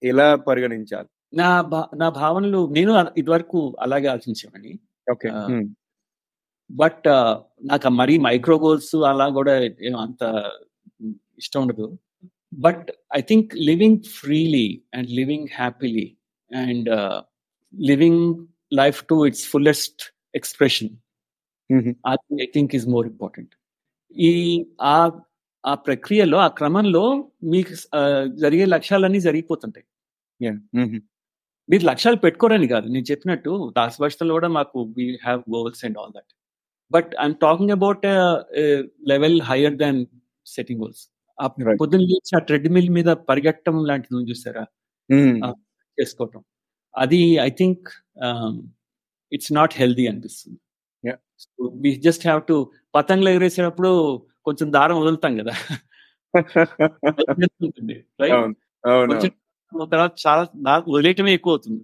Speaker 1: ఎలా పరిగణించాలి?
Speaker 2: నా నా భావనలు నేను ఇదివరకు అలాగే ఆలోచించామని
Speaker 1: ఓకే.
Speaker 2: బట్ నాకు మరీ మైక్రో గోల్స్ అలా కూడా అంత ఇష్టం ఉండదు. But I think living freely and living happily and living life to its fullest expression అది I think is more important. ఈ ఆ ఆ ప్రక్రియలో ఆ క్రమంలో మీకు జరిగే లక్ష్యాలన్నీ జరిగిపోతుంటాయి. మీరు లక్ష్యాలు పెట్టుకోరని కాదు. నేను చెప్పినట్టు దాస్ భాషలో కూడా మాకు we have goals and all that but I'm talking about level higher than setting goals ఆ పొద్దున్న లేచి ఆ ట్రెడ్మిల్ మీద పరిగెట్టడం లాంటిది చూసారా? చేసుకోవటం. అది I think it's not healthy అనిపిస్తుంది. వి జస్ట్ హ్యావ్ టు పతంగులు ఎగరేసేటప్పుడు కొంచెం దారం వదులుతాం కదా. తర్వాత చాలా వదిలేయటమే ఎక్కువ అవుతుంది.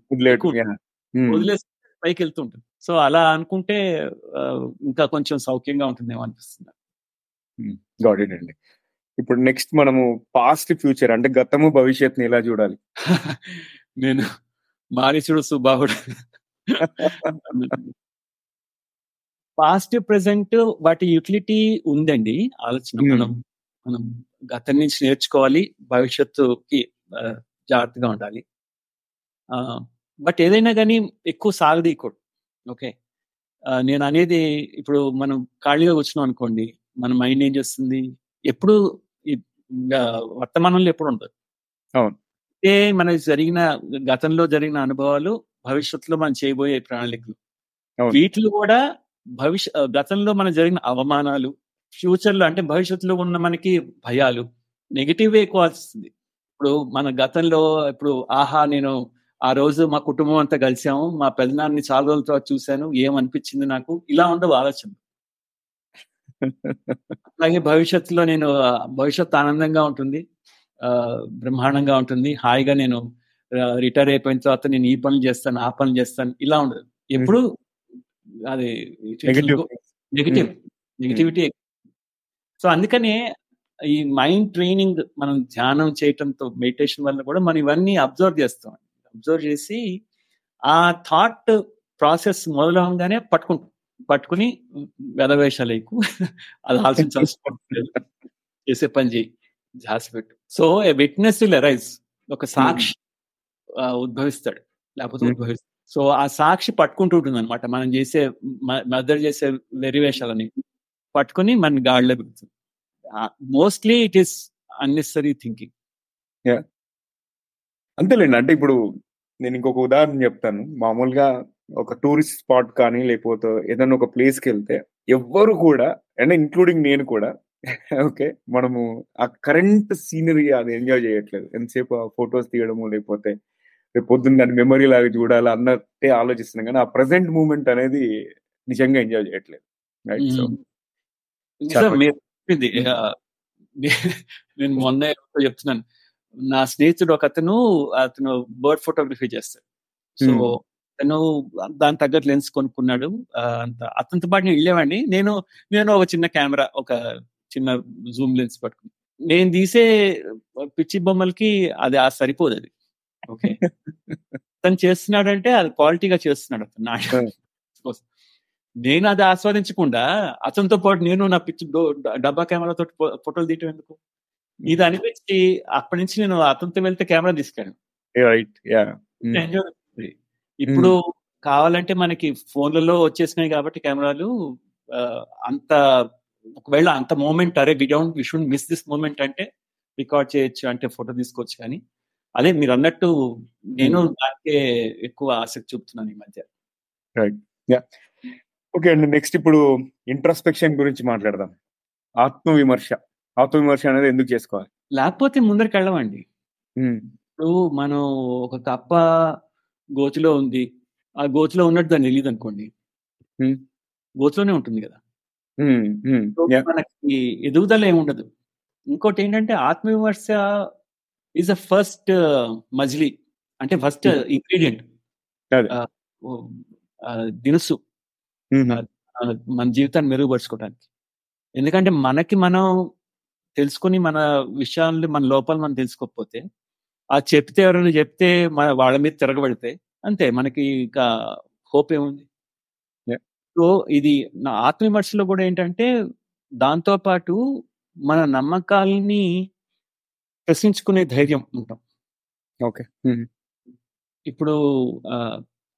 Speaker 2: వదిలేసి పైకి వెళ్తుంటుంది సో అలా అనుకుంటే ఇంకా కొంచెం సౌఖ్యంగా ఉంటుందేమో అనిపిస్తుంది.
Speaker 1: అండి. ఇప్పుడు నెక్స్ట్ మనము పాస్ట్ ఫ్యూచర్ అంటే గతము భవిష్యత్తుని ఎలా చూడాలి?
Speaker 2: నేను మారీచుడు సుబాహుడు. పాస్ట్ ప్రెసెంట్ వాటి యూటిలిటీ ఉందండి. ఆలోచన మనం మనం గతం నుంచి నేర్చుకోవాలి. భవిష్యత్తుకి జాగ్రత్తగా ఉండాలి. బట్ ఏదైనా కానీ ఎక్కువ సాగదీయకూడదు ఓకే? నేను అనేది ఇప్పుడు మనం ఖాళీగా కూర్చున్నాం అనుకోండి మన మైండ్ ఏం చేస్తుంది? ఎప్పుడు వర్తమానంలో ఎప్పుడు ఉండదు.
Speaker 1: అవును.
Speaker 2: ఏ మనకి జరిగిన గతంలో జరిగిన అనుభవాలు భవిష్యత్తులో మనం చేయబోయే ప్రణాళికలు. వీటిలో కూడా భవిష్య గతంలో మన జరిగిన అవమానాలు ఫ్యూచర్లో అంటే భవిష్యత్తులో ఉన్న మనకి భయాలు నెగిటివ్ ఎక్కువ వస్తుంది. ఇప్పుడు మన గతంలో ఇప్పుడు ఆహా నేను ఆ రోజు మా కుటుంబం అంతా కలిసాము. మా పెద్దనాన్ని చాలా రోజుల తర్వాత చూశాను. ఏమనిపించింది నాకు? ఇలా ఉండవు ఆలోచన అలాగే భవిష్యత్తులో నేను భవిష్యత్తు ఆనందంగా ఉంటుంది. బ్రహ్మాండంగా ఉంటుంది. హాయిగా నేను రిటైర్ అయిపోయిన తర్వాత నేను ఈ పనులు చేస్తాను ఆ పనులు చేస్తాను. ఇలా ఉండదు. ఎప్పుడు అది నెగిటివ్ నెగిటివిటీ సో అందుకనే ఈ మైండ్ ట్రైనింగ్ మనం ధ్యానం చేయటంతో మెడిటేషన్ వల్ల కూడా మనం ఇవన్నీ అబ్జర్వ్ చేస్తాం. అబ్జర్వ్ చేసి ఆ థాట్ ప్రాసెస్ మొదలవగానే పట్టుకుంటాం పట్టుకుని వెదవేషాలు అది ఆలోచించాల్సిన చేసే పని చేయి. ధ్యాస పెట్టు. So a witness will arise. ఒక సాక్షి ఉద్భవిస్తాడు. లేకపోతే ఉద్భవిస్తాడు. సో ఆ సాక్షి పట్టుకుంటూ ఉంటుంది అనమాట మనం చేసే మదర్ చేసే వెరివేషాలని పట్టుకుని మన గాడిలో పెడుతుంది. Mostly it is unnecessary thinking.
Speaker 1: అంతేలేండి. అంటే ఇప్పుడు నేను ఇంకొక ఉదాహరణ చెప్తాను. మామూలుగా ఒక టూరిస్ట్ స్పాట్ కానీ లేకపోతే ఏదైనా ఒక ప్లేస్కి వెళ్తే ఎవ్వరు కూడా అంటే ఇంక్లూడింగ్ నేను కూడా ఓకే మనము ఆ కరెంట్ సీనరీ అది ఎంజాయ్ చేయట్లేదు. ఎంతసేపు ఆ ఫొటోస్ తీయడము లేకపోతే రేపు పొద్దున్న దాన్ని మెమరీ లాగా చూడాలి అన్నట్టే ఆలోచిస్తున్నాం కానీ ఆ ప్రజెంట్ మూమెంట్ అనేది నిజంగా ఎంజాయ్ చేయట్లేదు. రైట్ సో
Speaker 2: నేను మొన్న చెప్తున్నాను. నా స్నేహితుడు ఒక అతను అతను బర్డ్ ఫోటోగ్రఫీ చేస్తాడు. So
Speaker 1: Hmm.
Speaker 2: తను దాని తగ్గట్టు లెన్స్ కొనుక్కున్నాడు. అంత అతనితో పాటు నేను వెళ్ళేవాడిని. నేను నేను ఒక చిన్న కెమెరా ఒక చిన్న జూమ్ లెన్స్ పట్టుకుని. నేను తీసే పిచ్చి బొమ్మలకి అది ఆ సరిపోదు అది. ఓకే? తను చేస్తున్నాడంటే అది క్వాలిటీగా చేస్తున్నాడు అతను నా కోసం. నేను అది ఆస్వాదించకుండా అతనితో పాటు నేను నా పిచ్చి డబ్బా కెమెరాతో ఫోటోలు తీయటం ఎందుకు? ఇది అనిపించి అప్పటి నుంచి నేను అతనితో వెళ్తే కెమెరా తీసుకెళ్ళాను.
Speaker 1: రైట్ యా
Speaker 2: ఎంజాయ్ చేస్తుంది. ఇప్పుడు కావాలంటే మనకి ఫోన్లలో వచ్చేసినాయి కాబట్టి కెమెరాలు అంత ఒకవేళ అంత మూమెంట్ అరే we don't we should miss this moment అంటే రికార్డ్ చేయొచ్చు అంటే ఫోటో తీసుకోవచ్చు కానీ. అదే మీరు అన్నట్టు నేను దానికే ఎక్కువ ఆసక్తి చూపుతున్నాను ఈ మధ్య.
Speaker 1: ఓకే అండి నెక్స్ట్ ఇప్పుడు ఇంట్రస్పెక్షన్ గురించి మాట్లాడదాం. ఆత్మవిమర్శ. ఆత్మవిమర్శ అనేది ఎందుకు చేసుకోవాలి?
Speaker 2: లేకపోతే ముందరికి వెళ్ళమండి. ఇప్పుడు మనం ఒక కప్ప గోతిలో ఉంది. ఆ గోతిలో ఉన్నట్టు దాన్ని తెలియదు అనుకోండి. గోతిలోనే ఉంటుంది కదా. మనకి ఎదుగుదల ఏముండదు ఇంకోటి ఏంటంటే ఆత్మవిమర్శ ఈజ్ అ ఫస్ట్ మజిలీ. అంటే ఫస్ట్. ఇంగ్రీడియంట్. దినుసు. మన జీవితాన్ని మెరుగుపరుచుకోవడానికి ఎందుకంటే మనకి మనం తెలుసుకొని మన విషయాన్ని మన లోపాలు మనం తెలుసుకోకపోతే ఆ చెప్తే ఎవరైనా చెప్తే మన వాళ్ళ మీద తిరగబడితే అంతే మనకి ఇంకా హోప్ ఏముంది. సో ఇది నా ఆత్మవిమర్శలో కూడా ఏంటంటే దాంతో పాటు మన నమ్మకాలని ప్రశ్నించుకునే ధైర్యం ఉంటాం.
Speaker 1: ఓకే.
Speaker 2: ఇప్పుడు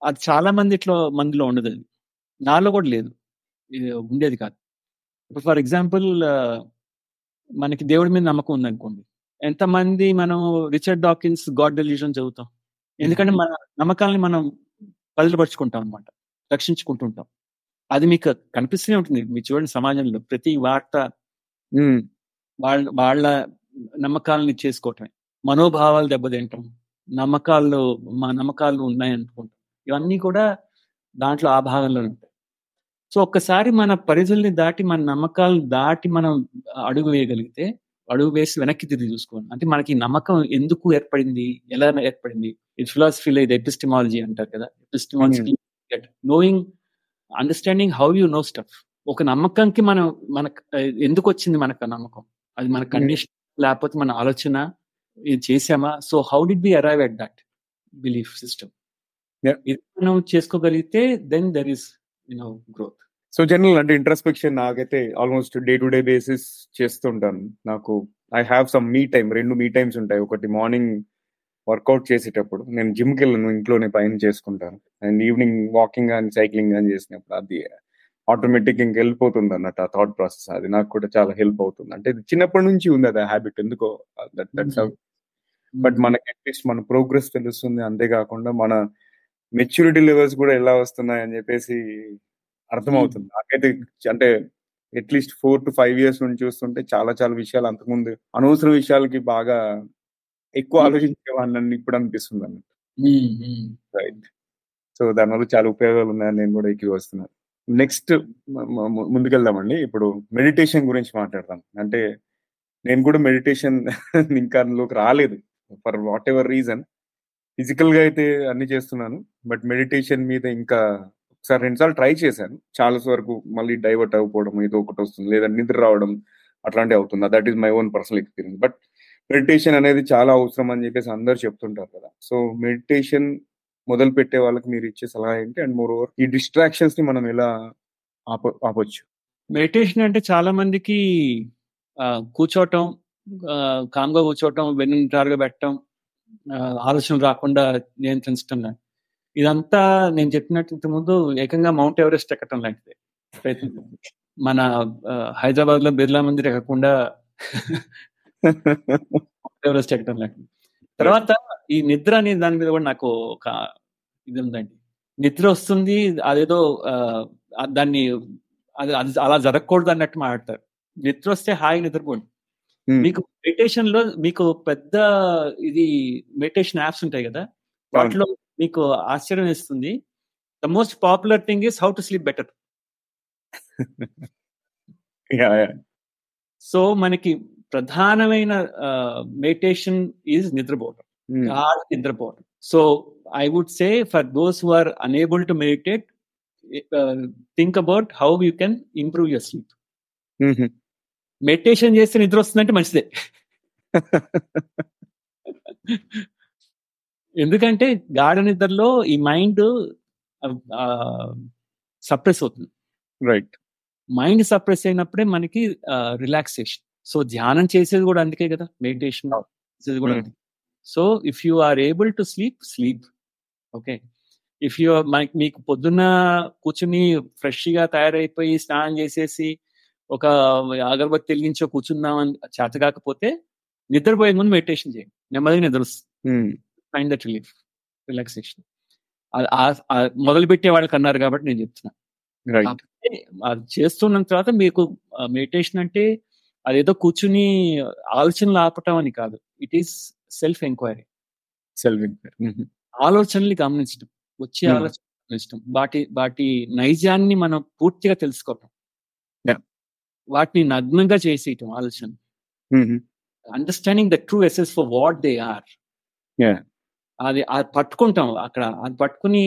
Speaker 2: అది చాలా మందిట్లో మందిలో ఉండదు అది. నాలో కూడా లేదు. ఉండేది కాదు. ఇప్పుడు ఫర్ ఎగ్జాంపుల్ మనకి దేవుడి మీద నమ్మకం ఉందనుకోండి ఎంతమంది మనం రిచర్డ్ డాకిన్స్ గాడ్ డెలిజన్ చదువుతాం. ఎందుకంటే మన నమ్మకాలని మనం బదిలిపరుచుకుంటాం అనమాట రక్షించుకుంటుంటాం. అది మీకు కనిపిస్తూనే ఉంటుంది. మీరు చూడండి సమాజంలో ప్రతి వార్త
Speaker 1: ఉమ్,
Speaker 2: వాళ్ళ వాళ్ళ నమ్మకాలని చేసుకోవటమే. మనోభావాలు దెబ్బతింటాం. నమ్మకాలు మా నమ్మకాలు ఉన్నాయనుకుంటాం. ఇవన్నీ కూడా దాంట్లో ఆ భాగంలో ఉంటాయి. సో ఒక్కసారి మన పరిధుల్ని దాటి మన నమ్మకాలు దాటి మనం అడుగు వేయగలిగితే అడుగు వేసి వెనక్కి తిరిగి చూసుకోవాలి అంటే మనకి నమ్మకం ఎందుకు ఏర్పడింది? ఎలా ఏర్పడింది? ఇది ఫిలాసఫీలో ఇది ఎపిస్టమాలజీ అంటారు కదా. Epistemology knowing understanding how you know stuff ఒక నమ్మకంకి మనం మనకు ఎందుకు వచ్చింది మనకు ఆ నమ్మకం? అది మన కండిషన్ లేకపోతే మన ఆలోచన ఇది చేసామా so how did we arrive at that belief system. ఇది మనం చేసుకోగలిగితే then there is you know growth
Speaker 1: so general అంటే ఇంట్రస్పెక్షన్ నాకైతే almost day to day basis చేస్తుంటాను. నాకు I have some me time రెండు మీ టైమ్స్ ఉంటాయి. ఒకటి మార్నింగ్ వర్కౌట్ చేసేటప్పుడు నేను జిమ్కి వెళ్ళను ఇంట్లోనే పైన చేసుకుంటాను. అండ్ ఈవినింగ్ వాకింగ్ కానీ సైక్లింగ్ కానీ చేసినప్పుడు అది ఆటోమేటిక్ ఇంక వెళ్ళిపోతుంది అన్నట్టు ఆ థాట్ ప్రాసెస్ అది నాకు కూడా చాలా హెల్ప్ అవుతుంది. అంటే చిన్నప్పటి నుంచి ఉంది అది హ్యాబిట్ ఎందుకో దట్ దట్స్ బట్ మనకి అట్లీస్ట్ మన ప్రోగ్రెస్ తెలుస్తుంది. అంతేకాకుండా మన మెచ్యూరిటీ లెవెల్స్ కూడా ఎలా వస్తున్నాయి అని చెప్పేసి అర్థమవుతుంది. నాకైతే అంటే at least four to five years నుంచి చూస్తుంటే చాలా చాలా విషయాలు అంతకుముందు అనవసర విషయాలకి బాగా ఎక్కువ ఆలోచించేవాడిని ఇప్పుడు అనిపిస్తుంది అన్నట్టు. రైట్ సో దానివల్ల చాలా ఉపయోగాలు ఉన్నాయని నేను కూడా ఎక్కి వస్తున్నాను. నెక్స్ట్ ముందుకెళ్దామండి. ఇప్పుడు మెడిటేషన్ గురించి మాట్లాడదాం. అంటే నేను కూడా మెడిటేషన్ ఇంకా అందులోకి రాలేదు. ఫర్ వాట్ ఎవర్ రీజన్ ఫిజికల్గా అయితే అన్ని చేస్తున్నాను. బట్ మెడిటేషన్ మీద ఇంకా ఒకసారి రెండుసార్లు ట్రై చేశాను. చాలా వరకు మళ్ళీ డైవర్ట్ అవ్వకపోవడం ఏదో ఒకటి వస్తుంది. లేదా నిద్ర రావడం అట్లాంటివి అవుతుంది. That is my own personal experience but meditation అనేది చాలా అవసరం అని చెప్పేసి అందరు చెప్తుంటారు కదా. సో మెడిటేషన్ మొదలు పెట్టే వాళ్ళకి మీరు ఇచ్చే సలహా ఏంటి? అండ్ మోర్ ఓవర్ ఈ డిస్ట్రాక్షన్స్ని మనం ఎలా ఆప ఆపొచ్చు?
Speaker 2: మెడిటేషన్ అంటే చాలా మందికి కూర్చోవటం కామ్గా కూర్చోవటం వెన్నుంటారుగా పెట్టడం ఆలోచనలు రాకుండా నియంత్రించడం లాంటి ఇదంతా నేను చెప్పినట్టు ఇంతకు ముందు ఏకంగా మౌంట్ ఎవరెస్ట్ ఎక్కటం లాంటిది. ప్రయత్నం మన హైదరాబాద్లో బిర్లా మందిర్ ఎక్కకుండా మౌంట్ ఎవరెస్ట్ ఎక్కటం లాంటిది. తర్వాత ఈ నిద్ర అనే దాని మీద కూడా నాకు ఒక ఇది ఉందండి. నిద్ర వస్తుంది అదేదో దాన్ని అది అలా జరగకూడదు అన్నట్టు మాట్లాడతారు. నిద్ర వస్తే హాయి నిద్రపోండి. మీకు మెడిటేషన్లో మీకు పెద్ద ఇది మెడిటేషన్ యాప్స్ ఉంటాయి కదా? వాటిలో మీకు ఆశ్చర్యం వేస్తుంది. The most popular thing is how to sleep better. So మనకి ప్రధానమైన మెడిటేషన్ ఈజ్ నిద్రపోవడం
Speaker 1: Hmm.
Speaker 2: గాఢ నిద్రపోవడం so I would say for those who are unable to meditate think about how you can improve your sleep. Meditation చేస్తే నిద్ర వస్తుందంటే మంచిదే. ఎందుకంటే గాఢ నిద్రలో ఈ మైండ్ సప్రెస్ అవుతుంది.
Speaker 1: Right.
Speaker 2: మైండ్ సప్రెస్ అయినప్పుడే మనకి రిలాక్సేషన్. సో ధ్యానం చేసేది కూడా అందుకే కదా మెడిటేషన్ చేసేది కూడా
Speaker 1: Hmm.
Speaker 2: So if you are able to sleep sleep okay. If you మీకు పొద్దున్న కూర్చుని ఫ్రెష్గా తయారైపోయి స్నానం చేసేసి ఒక అగరబత్తి వెలిగించో కూర్చుందామని చేత కాకపోతే నిద్రపోయే ముందు మెడిటేషన్ చేయండి నెమ్మదిగా నిద్ర. ఫైండ్ దట్ రిలీఫ్ రిలాక్సేషన్ మొదలు పెట్టే వాళ్ళకి అన్నారు కాబట్టి నేను చెప్తున్నా అది చేస్తున్న తర్వాత మీకు మెడిటేషన్ అంటే అదేదో కూర్చుని ఆలోచనలు ఆపటం అని కాదు it is self enquiry
Speaker 1: Self-inquiry. Mhm.
Speaker 2: ఆలోచనల్ని గమనించడం వచ్చే. ఆలోచన గమనించడం వాటి వాటి నైజాన్ని మనం పూర్తిగా తెలుసుకోవటం. వాటిని నగ్నంగా చేసేయటం ఆలోచన. అండర్స్టాండింగ్ ద ట్రూ ఎసెస్ ఫర్ వాట్ దే ఆర్. అది అది పట్టుకుంటాం అక్కడ అది పట్టుకుని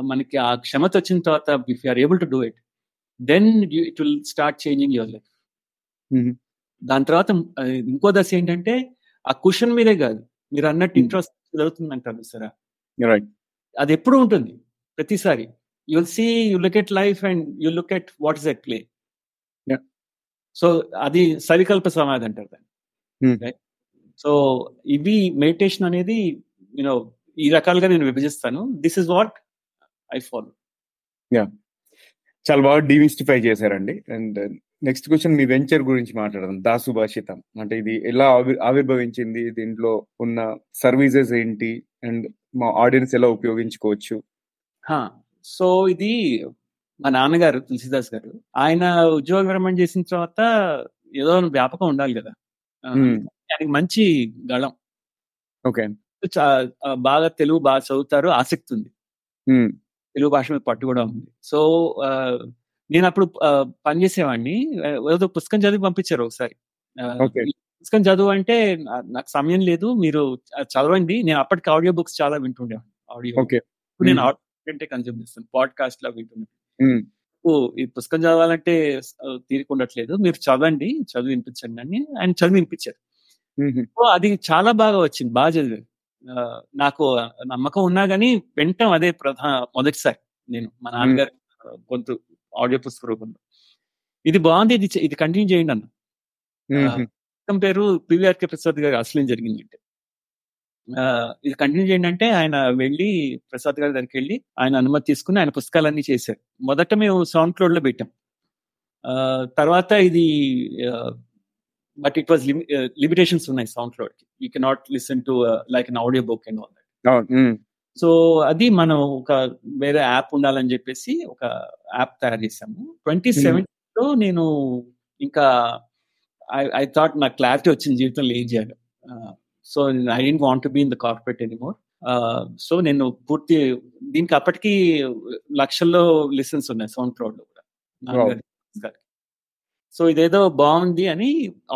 Speaker 2: మనకి ఆ క్షమత వచ్చిన తర్వాత if you're able to do it then it will start changing your life. దాని తర్వాత ఇంకో దశ ఏంటంటే ఆ కుషన్ మీదే కాదు మీరు అన్నట్టు. ఇంట్రెస్ట్ జరుగుతుంది అంటారు సరే. అది ఎప్పుడు ఉంటుంది ప్రతిసారి you will see you look at life and you look at what is at play. So అది సరికల్ప సమాధి అంటారు దాన్ని.
Speaker 1: Hmm.
Speaker 2: సో ఇవి మెడిటేషన్ అనేది యూనో ఈ రకాలుగా నేను విభజిస్తాను. This is what I follow
Speaker 1: చాలా బాగా డిమిస్టిఫై చేశారండి. అండ్ నెక్స్ట్ క్వశ్చన్ మీ వెంచర్ గురించి మాట్లాడదాం. దాసు భాషితం. అంటే ఇది ఎలా ఆవి- ఆవిర్భవించింది? దీంట్లో ఉన్న సర్వీసెస్ ఏంటి? అండ్ మా ఆడియన్స్ ఎలా ఉపయోగించుకోవచ్చు?
Speaker 2: సో ఇది మా నాన్నగారు తులసిదాస్ గారు ఆయన ఉద్యోగ విరమణ చేసిన తర్వాత ఏదో వ్యాపకం ఉండాలి కదా. ఆయనకి మంచి గళం.
Speaker 1: ఓకే.
Speaker 2: బాగా తెలుగు బాగా చదువుతారు ఆసక్తి ఉంది. తెలుగు భాష మీద పట్టు కూడా ఉంది. సో నేను అప్పుడు పనిచేసేవాడిని ఏదో పుస్తకం చదివి పంపించారు ఒకసారి. పుస్తకం చదువు అంటే నాకు సమయం లేదు మీరు చదవండి. నేను అప్పటికి ఆడియో బుక్స్ చాలా వింటుండేవాడిని ఆడియో. నేను. ఆడియో కంటే కన్జ్యూమ్ చేస్తాను పాడ్కాస్ట్ లా వింటున్నాను ఓ ఈ పుస్తకం చదవాలంటే తీరిక ఉండట్లేదు. మీరు చదవండి చదివి వినిపించండి అని ఆయన చదివి వినిపించారు. సో అది చాలా బాగా వచ్చింది. బాగా చదివారు. ఆ, నాకు నమ్మకం ఉన్నా గానీ వింటాం అదే ప్రధాన మొదటిసారి నేను. మా నాన్నగారు కొంత ఆడియో పుస్తక రూపంలో. ఇది బాగుంది. ఇది ఇది కంటిన్యూ చేయండి అన్న. పేరు పివిఆర్కే ప్రసాద్ గారు అసలు ఏం జరిగిందంటే. ఇది కంటిన్యూ చేయండి అంటే ఆయన వెళ్ళి ప్రసాద్ గారి దగ్గరికి వెళ్ళి ఆయన అనుమతి తీసుకుని ఆయన పుస్తకాలన్నీ చేశారు. మొదట మేము సౌండ్ క్లౌడ్లో పెట్టాం తర్వాత ఇది బట్ ఇట్ వాజ్ లిమిటేషన్స్ ఉన్నాయి sound క్లౌడ్కి you cannot listen to like an audio book and all that. So అది మనం ఒక వేరే యాప్ ఉండాలని చెప్పేసి ఒక యాప్ తయారు చేసాము ట్వంటీ సెవెంటీన్లో నేను ఇంకా ఐ థాట్ నాకు క్లారిటీ వచ్చింది జీవితంలో ఏం చేయాలి. So I don't want to be in the corporate anymore so నేను పూర్తి దీనికి అప్పటికి లక్షల్లో లిసన్స్ ఉన్నాయి సౌండ్ క్లౌడ్లో కూడా. సో ఇదేదో బాగుంది అని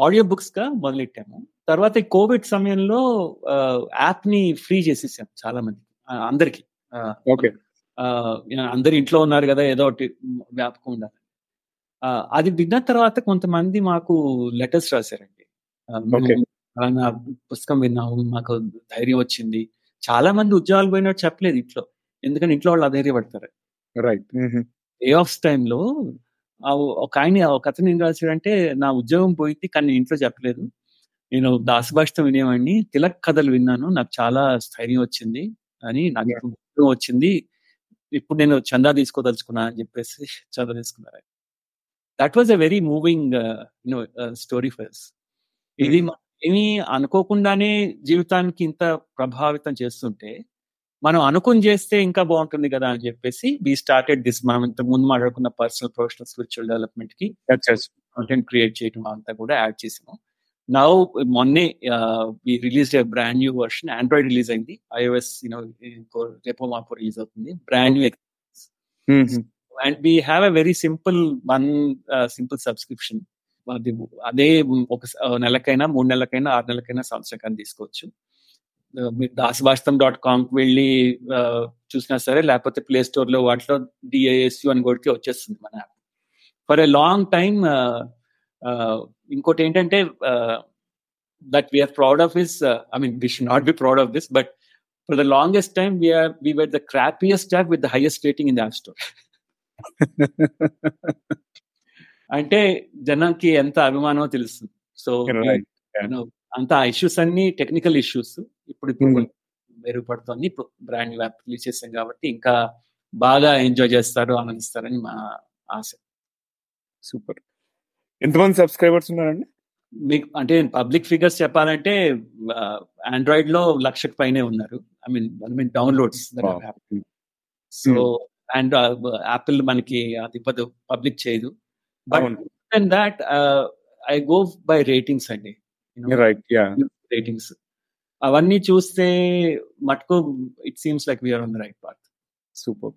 Speaker 2: ఆడియో బుక్స్గా మొదలెట్టాము. తర్వాత కోవిడ్ సమయంలో యాప్ని ఫ్రీ చేసేసాం చాలా మంది అందరికి.
Speaker 1: ఓకే.
Speaker 2: అందరు ఇంట్లో ఉన్నారు కదా ఏదో ఒకటి వ్యాపకం ఉండాలి. అది విన్న తర్వాత కొంతమంది మాకు లెటర్స్ రాశారండి.
Speaker 1: Okay.
Speaker 2: ఫలానా పుస్తకం విన్నాము మాకు ధైర్యం వచ్చింది. చాలా మంది ఉద్యోగాలు పోయినట్టు చెప్పలేదు ఇంట్లో. ఎందుకంటే ఇంట్లో వాళ్ళు అధైర్యపడతారు.
Speaker 1: రైట్
Speaker 2: డే ఆఫ్స్ టైంలో ఒక ఆయన ఒక అతను ఏం రాశాడంటే నా ఉద్యోగం పోయింది కానీ నేను ఇంట్లో చెప్పలేదు. నేను దాసభాషితం వినేవాడిని. తిలక్ కథలు విన్నాను. నాకు చాలా స్థైర్యం వచ్చింది అని నాకు ఉద్యోగం వచ్చింది. ఇప్పుడు నేను చందా తీసుకోదలుచుకున్నా అని చెప్పేసి చందా తీసుకున్నారు that was a very moving you know story first ఇది మ- ఏమీ అనుకోకుండానే జీవితానికి ఇంత ప్రభావితం చేస్తుంటే మనం అనుకుని చేస్తే ఇంకా బాగుంటుంది కదా అని చెప్పేసి వి స్టార్టెడ్ దిస్ మనం ఇంత ముందు మాట్లాడుకున్న పర్సనల్ ప్రొఫెషనల్ స్పిరిచువల్ డెవలప్మెంట్కి కంటెంట్ క్రియేట్ చేయడం అంతా కూడా యాడ్ చేసాము. నౌ మొన్నే we release brand new version android release అయింది. ఐఓఎస్ యూనో రేపో మాపో రిలీజ్ అవుతుంది. Brand new and we have a very simple one simple subscription అది అదే ఒక నెలకైనా మూడు నెలలకైనా ఆరు నెలలకైనా సంవత్సరం తీసుకోవచ్చు. మీరు దాసభాషితం డాట్ కామ్కి వెళ్ళి చూసినా సరే లేకపోతే ప్లే స్టోర్లో వాటిలో డిఐఎస్యు అని కొడితే వచ్చేస్తుంది మన app. For a long time ఇంకోటి ఏంటంటే that we're proud of this I mean we should not be proud of this but for the longest time we're we were the crappiest app with the highest rating in the app store. అంటే జనానికి ఎంత అభిమానమో తెలుస్తుంది. సో అంత ఇష్యూస్ అన్ని టెక్నికల్ ఇష్యూస్ ఇప్పుడు ఇప్పుడు మెరుగుపడుతుంది. ఇప్పుడు బ్రాండ్ యాప్ రిలీజ్ చేసాం కాబట్టి ఇంకా బాగా ఎంజాయ్ చేస్తారు ఆనందిస్తారని మా ఆశ.
Speaker 1: సూపర్. ఎంతమంది సబ్స్క్రైబర్స్ ఉన్నారండి?
Speaker 2: మీకు అంటే పబ్లిక్ ఫిగర్స్ చెప్పాలంటే ఆండ్రాయిడ్లో లక్షకు పైనే ఉన్నారు. I mean I mean downloads so and Apple మనకి అది పబ్లిక్ చేయదు. But and that I go by ratings అండి.
Speaker 1: రైట్ యా
Speaker 2: రేటింగ్స్ అవన్నీ చూస్తే మటుకు it seems like we're on the right path
Speaker 1: super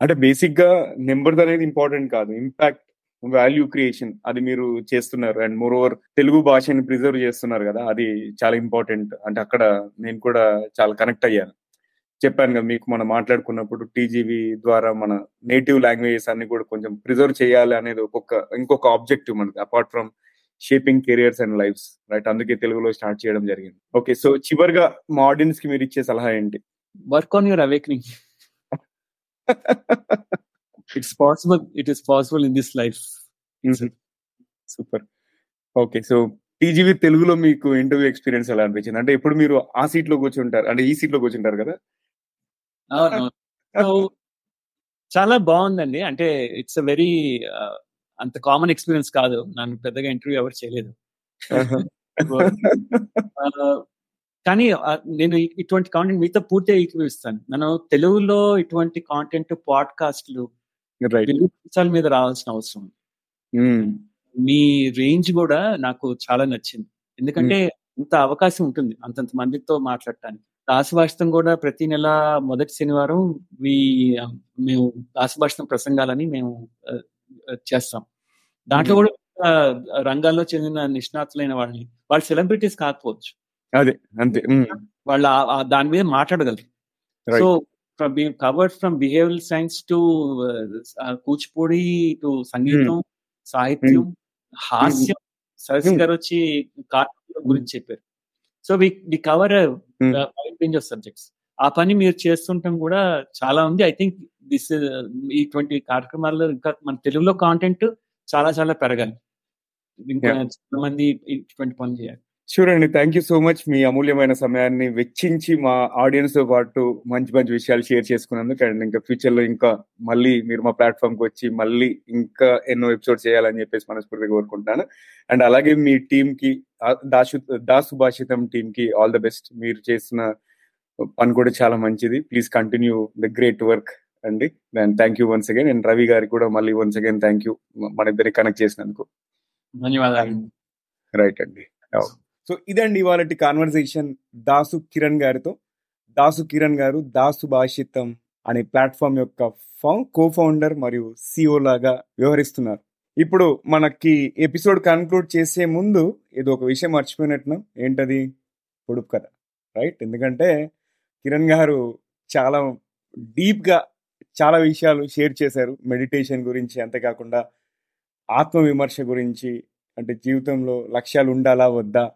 Speaker 1: అంటే బేసిక్గా నెంబర్ అనేది ఇంపార్టెంట్ కాదు. ఇంపాక్ట్ వాల్యూ క్రియేషన్ అది మీరు చేస్తున్నారు. అండ్ మోర్ ఓవర్ తెలుగు భాషని ప్రిజర్వ్ చేస్తున్నారు కదా. అది చాలా ఇంపార్టెంట్ అంటే అక్కడ నేను కూడా చాలా కనెక్ట్ అయ్యాను. చెప్పాను కదా మీకు మనం మాట్లాడుకున్నప్పుడు టీజీవీ ద్వారా మన నేటివ్ లాంగ్వేజెస్ అన్ని కూడా కొంచెం ప్రిజర్వ్ చేయాలి అనేది ఒక్కొక్క ఇంకొక ఆబ్జెక్టివ్ మనకి apart from shaping careers and lives right అందుకే తెలుగులో స్టార్ట్ చేయడం జరిగింది. ఓకే సో చివరిగా మా ఆడియన్స్కి మీరు ఇచ్చే సలహా ఏంటి?
Speaker 2: Work on your awakening it's possible it is possible in this life
Speaker 1: super okay so TGV తెలుగులో మీకు ఇంటర్వ్యూ ఎక్స్పీరియన్స్ ఎలా అనిపించింది? అంటే ఇప్పుడు మీరు ఆ సీట్లో కూర్చుంటారు అంటే ఈ సీట్లో కూర్చుంటారు కదా
Speaker 2: చాలా బాగుందండి. అంటే ఇట్స్ అ వెరీ అంత కామన్ ఎక్స్పీరియన్స్ కాదు. నన్ను పెద్దగా ఇంటర్వ్యూ ఎవరు చేయలేదు. కానీ నేను ఇటువంటి కాంటెంట్ మీతో పూర్తిగా ఈక్విస్తాను నేను తెలుగులో ఇటువంటి కాంటెంట్ పాడ్కాస్ట్లు విషయాల మీద రావాల్సిన అవసరం మీ రేంజ్ కూడా నాకు చాలా నచ్చింది. ఎందుకంటే ఇంత అవకాశం ఉంటుంది అంతంత మందితో మాట్లాడటానికి. దాసభాషితం కూడా ప్రతి నెల మొదటి శనివారం మేము దాసభాషితం ప్రసంగాలని మేము చేస్తాం. దాంట్లో కూడా రంగాల్లో చెందిన నిష్ణాతులైన వాళ్ళని వాళ్ళు సెలబ్రిటీస్ కాకపోవచ్చు.
Speaker 1: అదే అంతే
Speaker 2: వాళ్ళు దాని మీద మాట్లాడగలరు. So covered from behavioural science to Kuchipudi to సంగీతం సాహిత్యం హాస్యం సరస్సు గారు వచ్చి గురించి చెప్పారు. So we we cover wide range of subjects ఆ పని మీరు చేస్తుంటాం కూడా చాలా ఉంది. ఐ థింక్ దిస్ ఇటువంటి కార్యక్రమాల్లో ఇంకా మన తెలుగులో కాంటెంట్ చాలా చాలా పెరగాలి. ఇంకా చాలా మంది ఇటువంటి పనులు చేయాలి.
Speaker 1: షూర్ అండి థ్యాంక్ యూ సో మచ్ మీ అమూల్యమైన సమయాన్ని వెచ్చించి మా ఆడియన్స్తో పాటు మంచి మంచి విషయాలు షేర్ చేసుకున్నందుకు అండ్ ఇంకా ఫ్యూచర్లో ఇంకా మళ్ళీ మీరు మా ప్లాట్ఫామ్కి వచ్చి మళ్ళీ ఇంకా ఎన్నో ఎపిసోడ్ చేయాలని చెప్పేసి మనస్ఫూర్తిగా కోరుకుంటున్నాను. అండ్ అలాగే మీ టీమ్కి దాసు దాసుభాషితం టీమ్కి ఆల్ ద బెస్ట్ మీరు చేసిన పని కూడా చాలా మంచిది. Please continue the great work అండి. And thank you once again and Ravi గారికి కూడా మళ్ళీ వన్స్ అగైన్ థ్యాంక్ యూ మన ఇద్దరికి కనెక్ట్ చేసినందుకు.
Speaker 2: ధన్యవాదాలు.
Speaker 1: రైట్ అండి. సో ఇదండి ఇవాళ కాన్వర్సేషన్ దాసు కిరణ్ గారితో. దాసు కిరణ్ గారు దాసు భాషితం అనే ప్లాట్ఫామ్ యొక్క ఫౌ కో ఫౌండర్ మరియు సిఓ లాగా వ్యవహరిస్తున్నారు. ఇప్పుడు మనకి ఎపిసోడ్ కన్క్లూడ్ చేసే ముందు ఏదో ఒక విషయం మర్చిపోయినట్టున్నాం. ఏంటది? పొడుపు కథ రైట్ ఎందుకంటే కిరణ్ గారు చాలా డీప్గా చాలా విషయాలు షేర్ చేశారు. మెడిటేషన్ గురించి అంతేకాకుండా ఆత్మ విమర్శ గురించి అంటే జీవితంలో లక్ష్యాలు ఉండాలా వద్దా?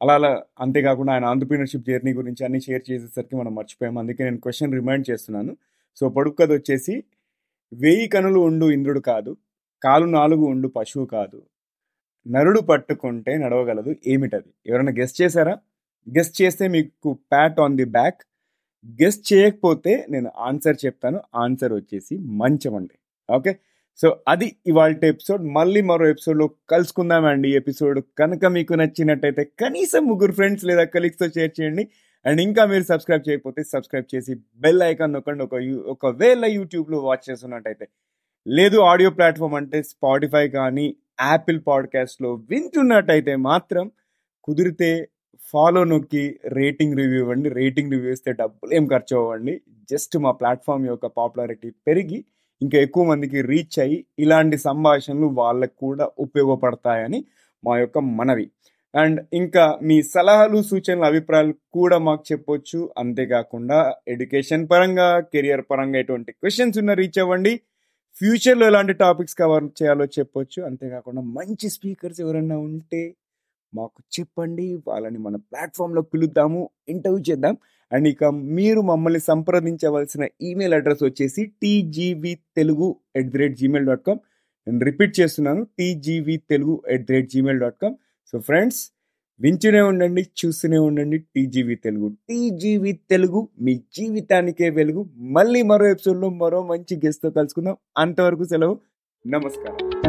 Speaker 1: అలా అలా అంతేకాకుండా ఆయన ఆంటర్ప్రీనర్షిప్ జర్నీ గురించి అన్ని షేర్ చేసేసరికి మనం మర్చిపోయాం. అందుకే నేను క్వశ్చన్ రిమైండ్ చేస్తున్నాను. సో పొడుపు కథ వచ్చేసి వెయ్యి కనులు ఉండు ఇంద్రుడు కాదు కాలు నాలుగు ఉండు పశువు కాదు నరుడు పట్టుకుంటే నడవగలదు ఏమిటది? ఎవరైనా గెస్ట్ చేశారా? గెస్ట్ చేస్తే మీకు pat on the back guest చేయకపోతే నేను ఆన్సర్ చెప్తాను. ఆన్సర్ వచ్చేసి మంచం అండి. ఓకే సో అది ఇవాళ ఎపిసోడ్. మళ్ళీ మరో ఎపిసోడ్లో కలుసుకుందామండి. ఎపిసోడ్ కనుక మీకు నచ్చినట్టయితే కనీసం ముగ్గురు ఫ్రెండ్స్ లేదా కలీగ్స్తో షేర్ చేయండి. అండ్ ఇంకా మీరు సబ్స్క్రైబ్ చేయకపోతే సబ్స్క్రైబ్ చేసి బెల్ ఐకాన్ నొక్కండి. ఒక యూ- ఒకవేళ యూట్యూబ్లో వాచ్ చేస్తున్నట్టయితే. లేదు ఆడియో ప్లాట్ఫామ్ అంటే స్పాటిఫై కానీ యాపిల్ పాడ్కాస్ట్లో వింటున్నట్టయితే మాత్రం కుదిరితే ఫాలో నొక్కి రేటింగ్ రివ్యూ ఇవ్వండి. రేటింగ్ రివ్యూ ఇస్తే డబ్బులు ఏం ఖర్చు అవ్వండి. జస్ట్ మా ప్లాట్ఫామ్ యొక్క పాపులారిటీ పెరిగి ఇంకా ఎక్కువ మందికి రీచ్ అయ్యి ఇలాంటి సంభాషణలు వాళ్ళకు కూడా ఉపయోగపడతాయని మా యొక్క మనవి. అండ్ ఇంకా మీ సలహాలు సూచనలు అభిప్రాయాలు కూడా మాకు చెప్పొచ్చు. అంతేకాకుండా ఎడ్యుకేషన్ పరంగా కెరియర్ పరంగా ఎటువంటి క్వశ్చన్స్ ఉన్న రీచ్ అవ్వండి. ఫ్యూచర్లో ఎలాంటి టాపిక్స్ కవర్ చేయాలో చెప్పొచ్చు. అంతేకాకుండా మంచి స్పీకర్స్ ఎవరైనా ఉంటే మాకు చెప్పండి. వాళ్ళని మన ప్లాట్ఫామ్లో పిలుద్దాము. ఇంటర్వ్యూ చేద్దాం. అండ్ ఇక మీరు మమ్మల్ని సంప్రదించవలసిన ఈమెయిల్ అడ్రస్ వచ్చేసి TGV Telugu at the rate Gmail dot com. నేను రిపీట్ చేస్తున్నాను TGV Telugu at the rate Gmail dot com. So friends వింటూనే ఉండండి చూస్తూనే ఉండండి టీజీవీ తెలుగు టీజీవీ తెలుగు మీ జీవితానికే వెలుగు. మళ్ళీ మరో ఎపిసోడ్లో మరో మంచి గెస్ట్తో కలుసుకుందాం. అంతవరకు సెలవు. నమస్కారం.